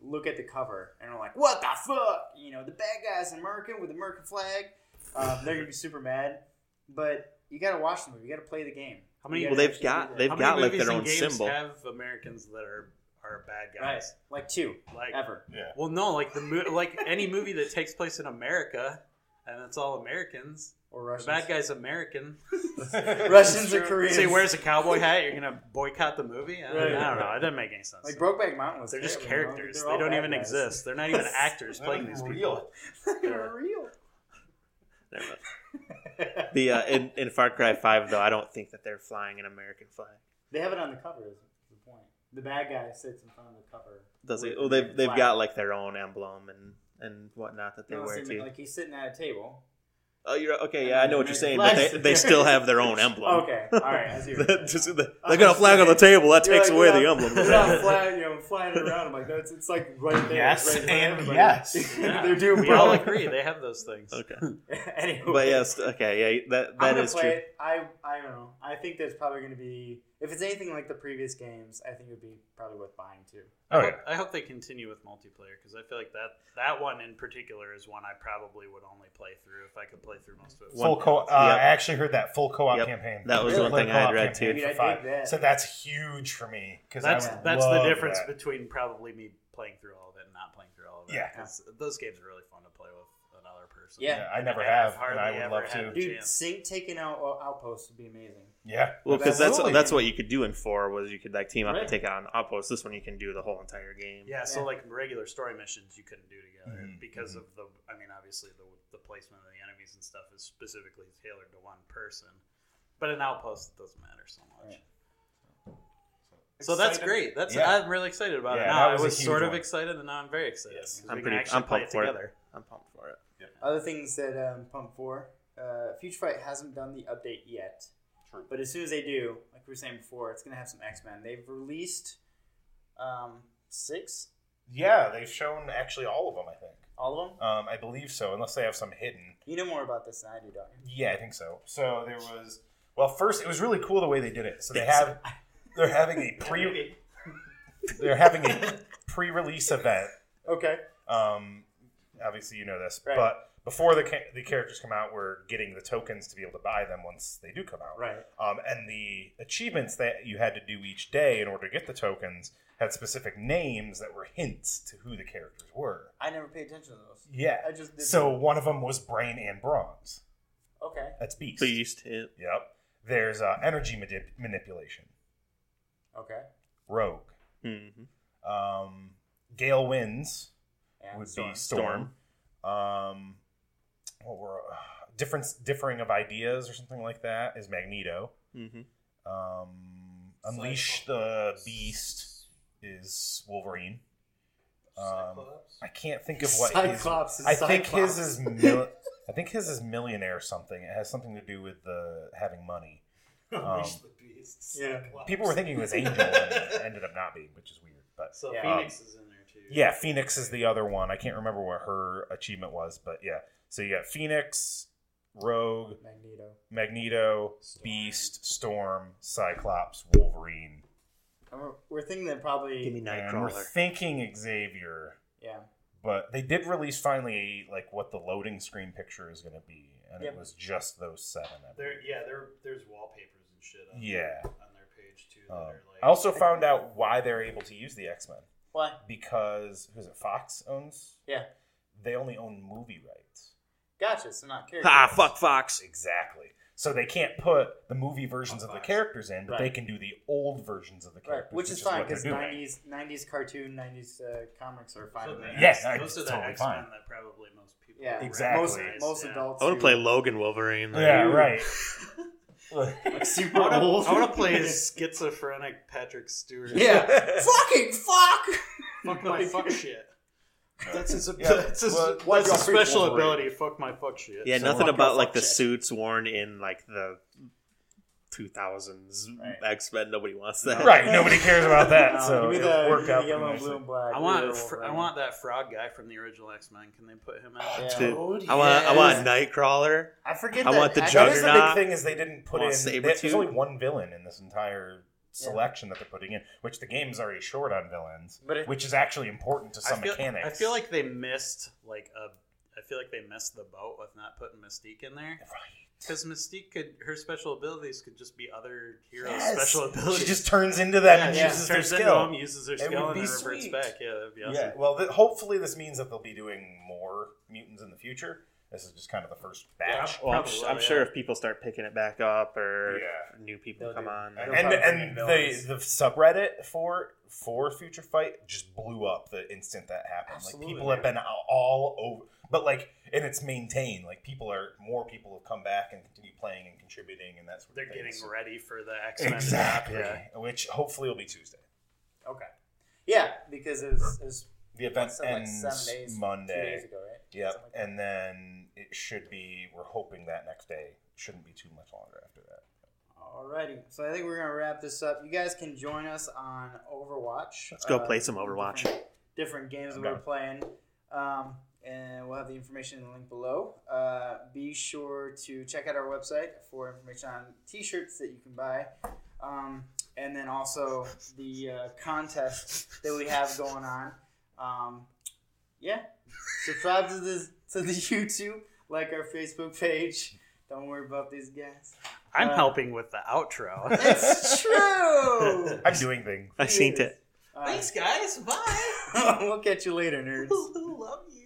S4: look at the cover and are like, "What the fuck?" You know, the bad guy's an American with the American flag. Um, they're gonna be super mad, but you gotta watch the movie. You gotta play the game.
S2: How many-
S4: You
S1: well they've got they've got like
S2: movies
S1: their
S2: and
S1: own
S2: games
S1: symbol
S2: have Americans that are are bad
S4: right,
S2: guys?
S4: like two
S2: Like
S4: ever.
S3: yeah.
S2: Well, no, like the mo- like any movie that takes place in America and it's all Americans.
S4: Or
S2: The
S4: Russians.
S2: bad guy's American.
S4: Russians or
S3: True.
S4: Koreans.
S2: So he wears a cowboy hat. You're gonna boycott the movie? I,
S4: Right.
S2: I don't know. It doesn't make any sense.
S4: Like Brokeback Mountain was.
S2: They're just
S4: terrible, you know?
S2: characters.
S4: They're
S2: They don't even
S4: guys.
S2: exist. They're not even actors playing these
S3: even
S2: people.
S4: They're real.
S1: Never mind. the uh, in, in Far Cry Five though I don't think that they're flying an American flag.
S4: They have it on the cover. Is the point? The bad guy sits in front of the cover.
S1: Does
S4: he?
S1: it?
S4: the
S1: Well, they've they've
S4: flag.
S1: got like their own emblem and and whatnot that they
S4: No,
S1: wear too.
S4: like he's sitting at a table.
S1: oh, you're okay. Yeah, I know what you're saying, but they, they still have their own emblem.
S4: Okay, all right, I see what you're
S1: That- just- they they got a flag on the table. That
S4: You're
S1: takes
S4: like,
S1: away
S4: they're
S1: the
S4: not-
S1: emblem.
S4: They're not flying, you know, flying around. I'm like, that's it's like right there.
S3: Yes,
S4: right in front of
S3: and
S4: everybody.
S3: yes.
S2: Yeah.
S4: they're doing
S2: We all agree they have those things.
S1: okay,
S4: anyway,
S1: but yes, okay, yeah, that
S4: I'm
S1: is
S4: play
S1: true.
S4: it. I I don't know. I think there's probably going to be if it's anything like the previous games. I think it would be probably worth buying too.
S2: I
S3: Oh yeah.
S2: I hope they continue with multiplayer because I feel like that that one in particular is one I probably would only play through if I could play through most of it.
S3: Full co. Uh,
S1: Yep.
S3: I actually heard that full co-op
S1: Yep.
S3: campaign.
S1: That was
S4: one
S3: Full
S1: thing I had
S3: co-op
S1: read,
S4: too.
S3: for
S4: Dude, I dig
S3: five.
S4: that.
S3: So that's huge for me because
S2: That's
S4: I
S2: that's the difference
S3: that.
S2: between probably me playing through all of it and not playing through all of it.
S3: Yeah.
S2: 'Cause those games are really fun to play with another person.
S4: Yeah.
S3: Yeah, I never
S2: I've
S3: have, and I would love to.
S2: the
S4: Dude,
S2: chance.
S4: sync taking out uh, outposts would be amazing.
S3: Yeah.
S1: Well, because that's
S4: Absolutely.
S1: that's what you could do in four was you could like team up
S4: Right.
S1: and take it on outposts. This one you can do the whole entire game.
S2: Yeah, so
S4: Yeah.
S2: like regular story missions you couldn't do together
S3: Mhm,
S2: because of the. I mean, obviously the the placement of the enemies and stuff is specifically tailored to one person, but an outpost it doesn't matter so much.
S4: Right.
S2: So that's great. That's
S3: Yeah.
S2: I'm really excited about
S3: Yeah,
S2: it. Now I
S3: was
S2: was sort of
S3: one.
S2: excited, and now I'm very excited.
S3: Yes.
S2: 'cause
S1: I'm pretty- I'm pumped
S2: it
S1: for it.
S2: together.
S1: I'm pumped for it.
S4: Other things that um, pump 4, Uh, Future Fight hasn't done the update yet,
S3: True.
S4: but as soon as they do, like we were saying before, it's gonna have some X Men. They've released um, six,
S3: Yeah, they've shown actually all of them. I think.
S4: all of them.
S3: Um, I believe so, unless they have some hidden.
S4: You know more about this than I do, don't you?
S3: Yeah, I think so. So there was. Well, first it was really cool the way they did it. So they have they're having a pre they're having a pre-release event.
S4: Okay.
S3: Um, obviously you know this,
S4: Right.
S3: but before the ca- the characters come out, we're getting the tokens to be able to buy them once they do come out.
S4: Right.
S3: Um, and the achievements that you had to do each day in order to get the tokens had specific names that were hints to who the characters were.
S4: I never paid attention to those.
S3: Yeah.
S4: I just did
S3: So one of them was Brain and Bronze.
S4: Okay.
S3: That's Beast.
S1: Beast. Yeah.
S3: Yep. There's uh, energy manip- manipulation.
S4: Okay.
S3: Rogue.
S1: Mm-hmm.
S3: Um, Gale Winds
S4: And
S3: would
S4: Storm.
S3: be Storm. Um, what were uh, difference differing of ideas or something like that is Magneto.
S1: Mm-hmm.
S3: Um, Unleash the Beast is Wolverine. Um, I can't think of what his.
S4: Cyclops is
S3: I think his is. Mil- I think his is millionaire something. It has something to do with the having money. Um,
S4: Yeah.
S3: People were thinking it was Angel, and it ended up not being, which is weird. But
S2: So
S4: Yeah.
S2: Phoenix is in there too.
S3: Yeah, Phoenix is the other one. I can't remember what her achievement was, but yeah. So you got Phoenix, Rogue,
S4: Magneto.
S3: Magneto,
S2: Storm.
S3: Beast, Storm, Cyclops, Wolverine,
S4: And we're, we're thinking that probably.
S1: Give me
S3: and we're thinking Xavier.
S4: yeah.
S3: But they did release finally like what the loading screen picture is going to be, and
S4: Yep.
S3: it was just those seven. I
S2: There, yeah, there, there's wallpapers and shit. On
S3: Yeah.
S2: on their page too.
S3: Um,
S2: like,
S3: I also found out why they're able to use the X Men
S4: Why?
S3: because who's it? Fox owns.
S4: Yeah.
S3: They only own movie rights.
S4: Gotcha. So not characters.
S1: Ah, fuck Fox.
S3: Exactly. So they can't put the movie versions of the characters in, but
S4: Right.
S3: they can do the old versions of the
S4: Right,
S3: characters,
S4: which is fine
S3: what they're
S4: because
S3: doing.
S4: nineties nineties cartoon nineties uh, comics are fine
S2: so
S4: with
S2: the
S4: me.
S3: Yeah,
S2: X-
S3: no,
S2: those
S3: it's
S2: are the
S3: totally
S2: X Men
S3: fine.
S2: that probably most people.
S4: Yeah,
S3: Exactly.
S4: Most most
S2: yeah.
S4: adults.
S1: I want to
S4: who-
S1: play Logan Wolverine.
S3: Yeah, right.
S4: like super
S2: I want
S4: old.
S2: to. I want to play as schizophrenic Patrick Stewart.
S4: yeah, fucking fuck.
S2: Fuck my fuck shit. That's his.
S3: Yeah,
S2: that's his,
S3: well,
S2: that's his special
S3: Wolverine?
S2: ability. Fuck my fuck shit.
S1: Yeah,
S3: So
S1: nothing about like
S3: fuck
S1: the
S3: shit.
S1: suits worn in like the 2000s
S4: Right.
S1: X Men. Nobody wants that.
S3: right. Nobody cares about that.
S4: No,
S3: so
S4: give me the,
S3: worked
S4: give
S3: out
S4: the yellow, blue, and black.
S2: I want. Fr- I want that frog guy from the original X Men. Can they put him in?
S4: Yeah.
S1: Dude,
S3: Dude, oh,
S1: I want. I want. Nightcrawler.
S4: I forget.
S1: I
S4: that
S1: want the
S3: That
S4: actually-
S3: is the
S1: Juggernaut.
S3: big thing is they didn't put in.
S1: Sabretooth.
S3: There's only one villain in this entire selection that they're putting in, which the game's already short on villains,
S4: But it-
S3: which is actually important to some
S2: I feel,
S3: mechanics.
S2: I feel like they missed like a. I feel like they missed the boat with not putting Mystique in there
S3: Right.
S2: Because Mystique could her special abilities could just be other heroes'
S3: Yes.
S2: special abilities.
S3: She just turns into that
S2: yeah,
S3: and
S2: yeah,
S3: uses their
S2: turns into
S3: skill.
S2: them, uses her
S3: It
S2: skill, and
S3: be
S2: then reverts
S3: sweet.
S2: back. Yeah, that'd be awesome.
S3: Yeah, well, th- hopefully this means that they'll be doing more mutants in the future. This is just kind of the first batch.
S1: Well, I'm, sh-
S2: will,
S1: I'm
S2: yeah.
S1: sure if people start picking it back up or
S3: Yeah.
S1: new people
S4: They'll
S1: come
S4: do-
S1: on,
S4: They'll
S3: and and the the subreddit for for Future Fight just blew up the instant that happened.
S4: Absolutely,
S3: like people have been all- over, but like and it's maintained. Like people are more people have come back and continue playing and contributing, and that's what
S2: They're getting ready for the X Men.
S3: exactly.
S2: Yeah.
S3: Which hopefully will be Tuesday.
S4: Okay. Yeah, because it was, it was
S3: The event
S4: that, like
S3: ends
S4: seven days, two
S3: Monday.
S4: days ago, right?
S3: Yep,
S4: like
S3: and then it should be. We're hoping that next day shouldn't be too much longer after that.
S4: Alrighty, so I think we're gonna wrap this up. You guys can join us on Overwatch.
S1: Let's go
S4: Uh,
S1: play some Overwatch.
S4: Different, different games that we're playing, um, and we'll have the information in the link below. Uh, be sure to check out our website for information on T-shirts that you can buy, um, and then also the uh, contest that we have going on. Um, yeah, subscribe to the to the YouTube, like our Facebook page. Don't worry about these guys.
S2: I'm
S4: Uh,
S2: helping with the outro.
S4: It's true.
S3: I'm doing things.
S1: I seen it.
S2: Thanks, guys. Bye.
S4: we'll catch you later, nerds.
S2: Love you.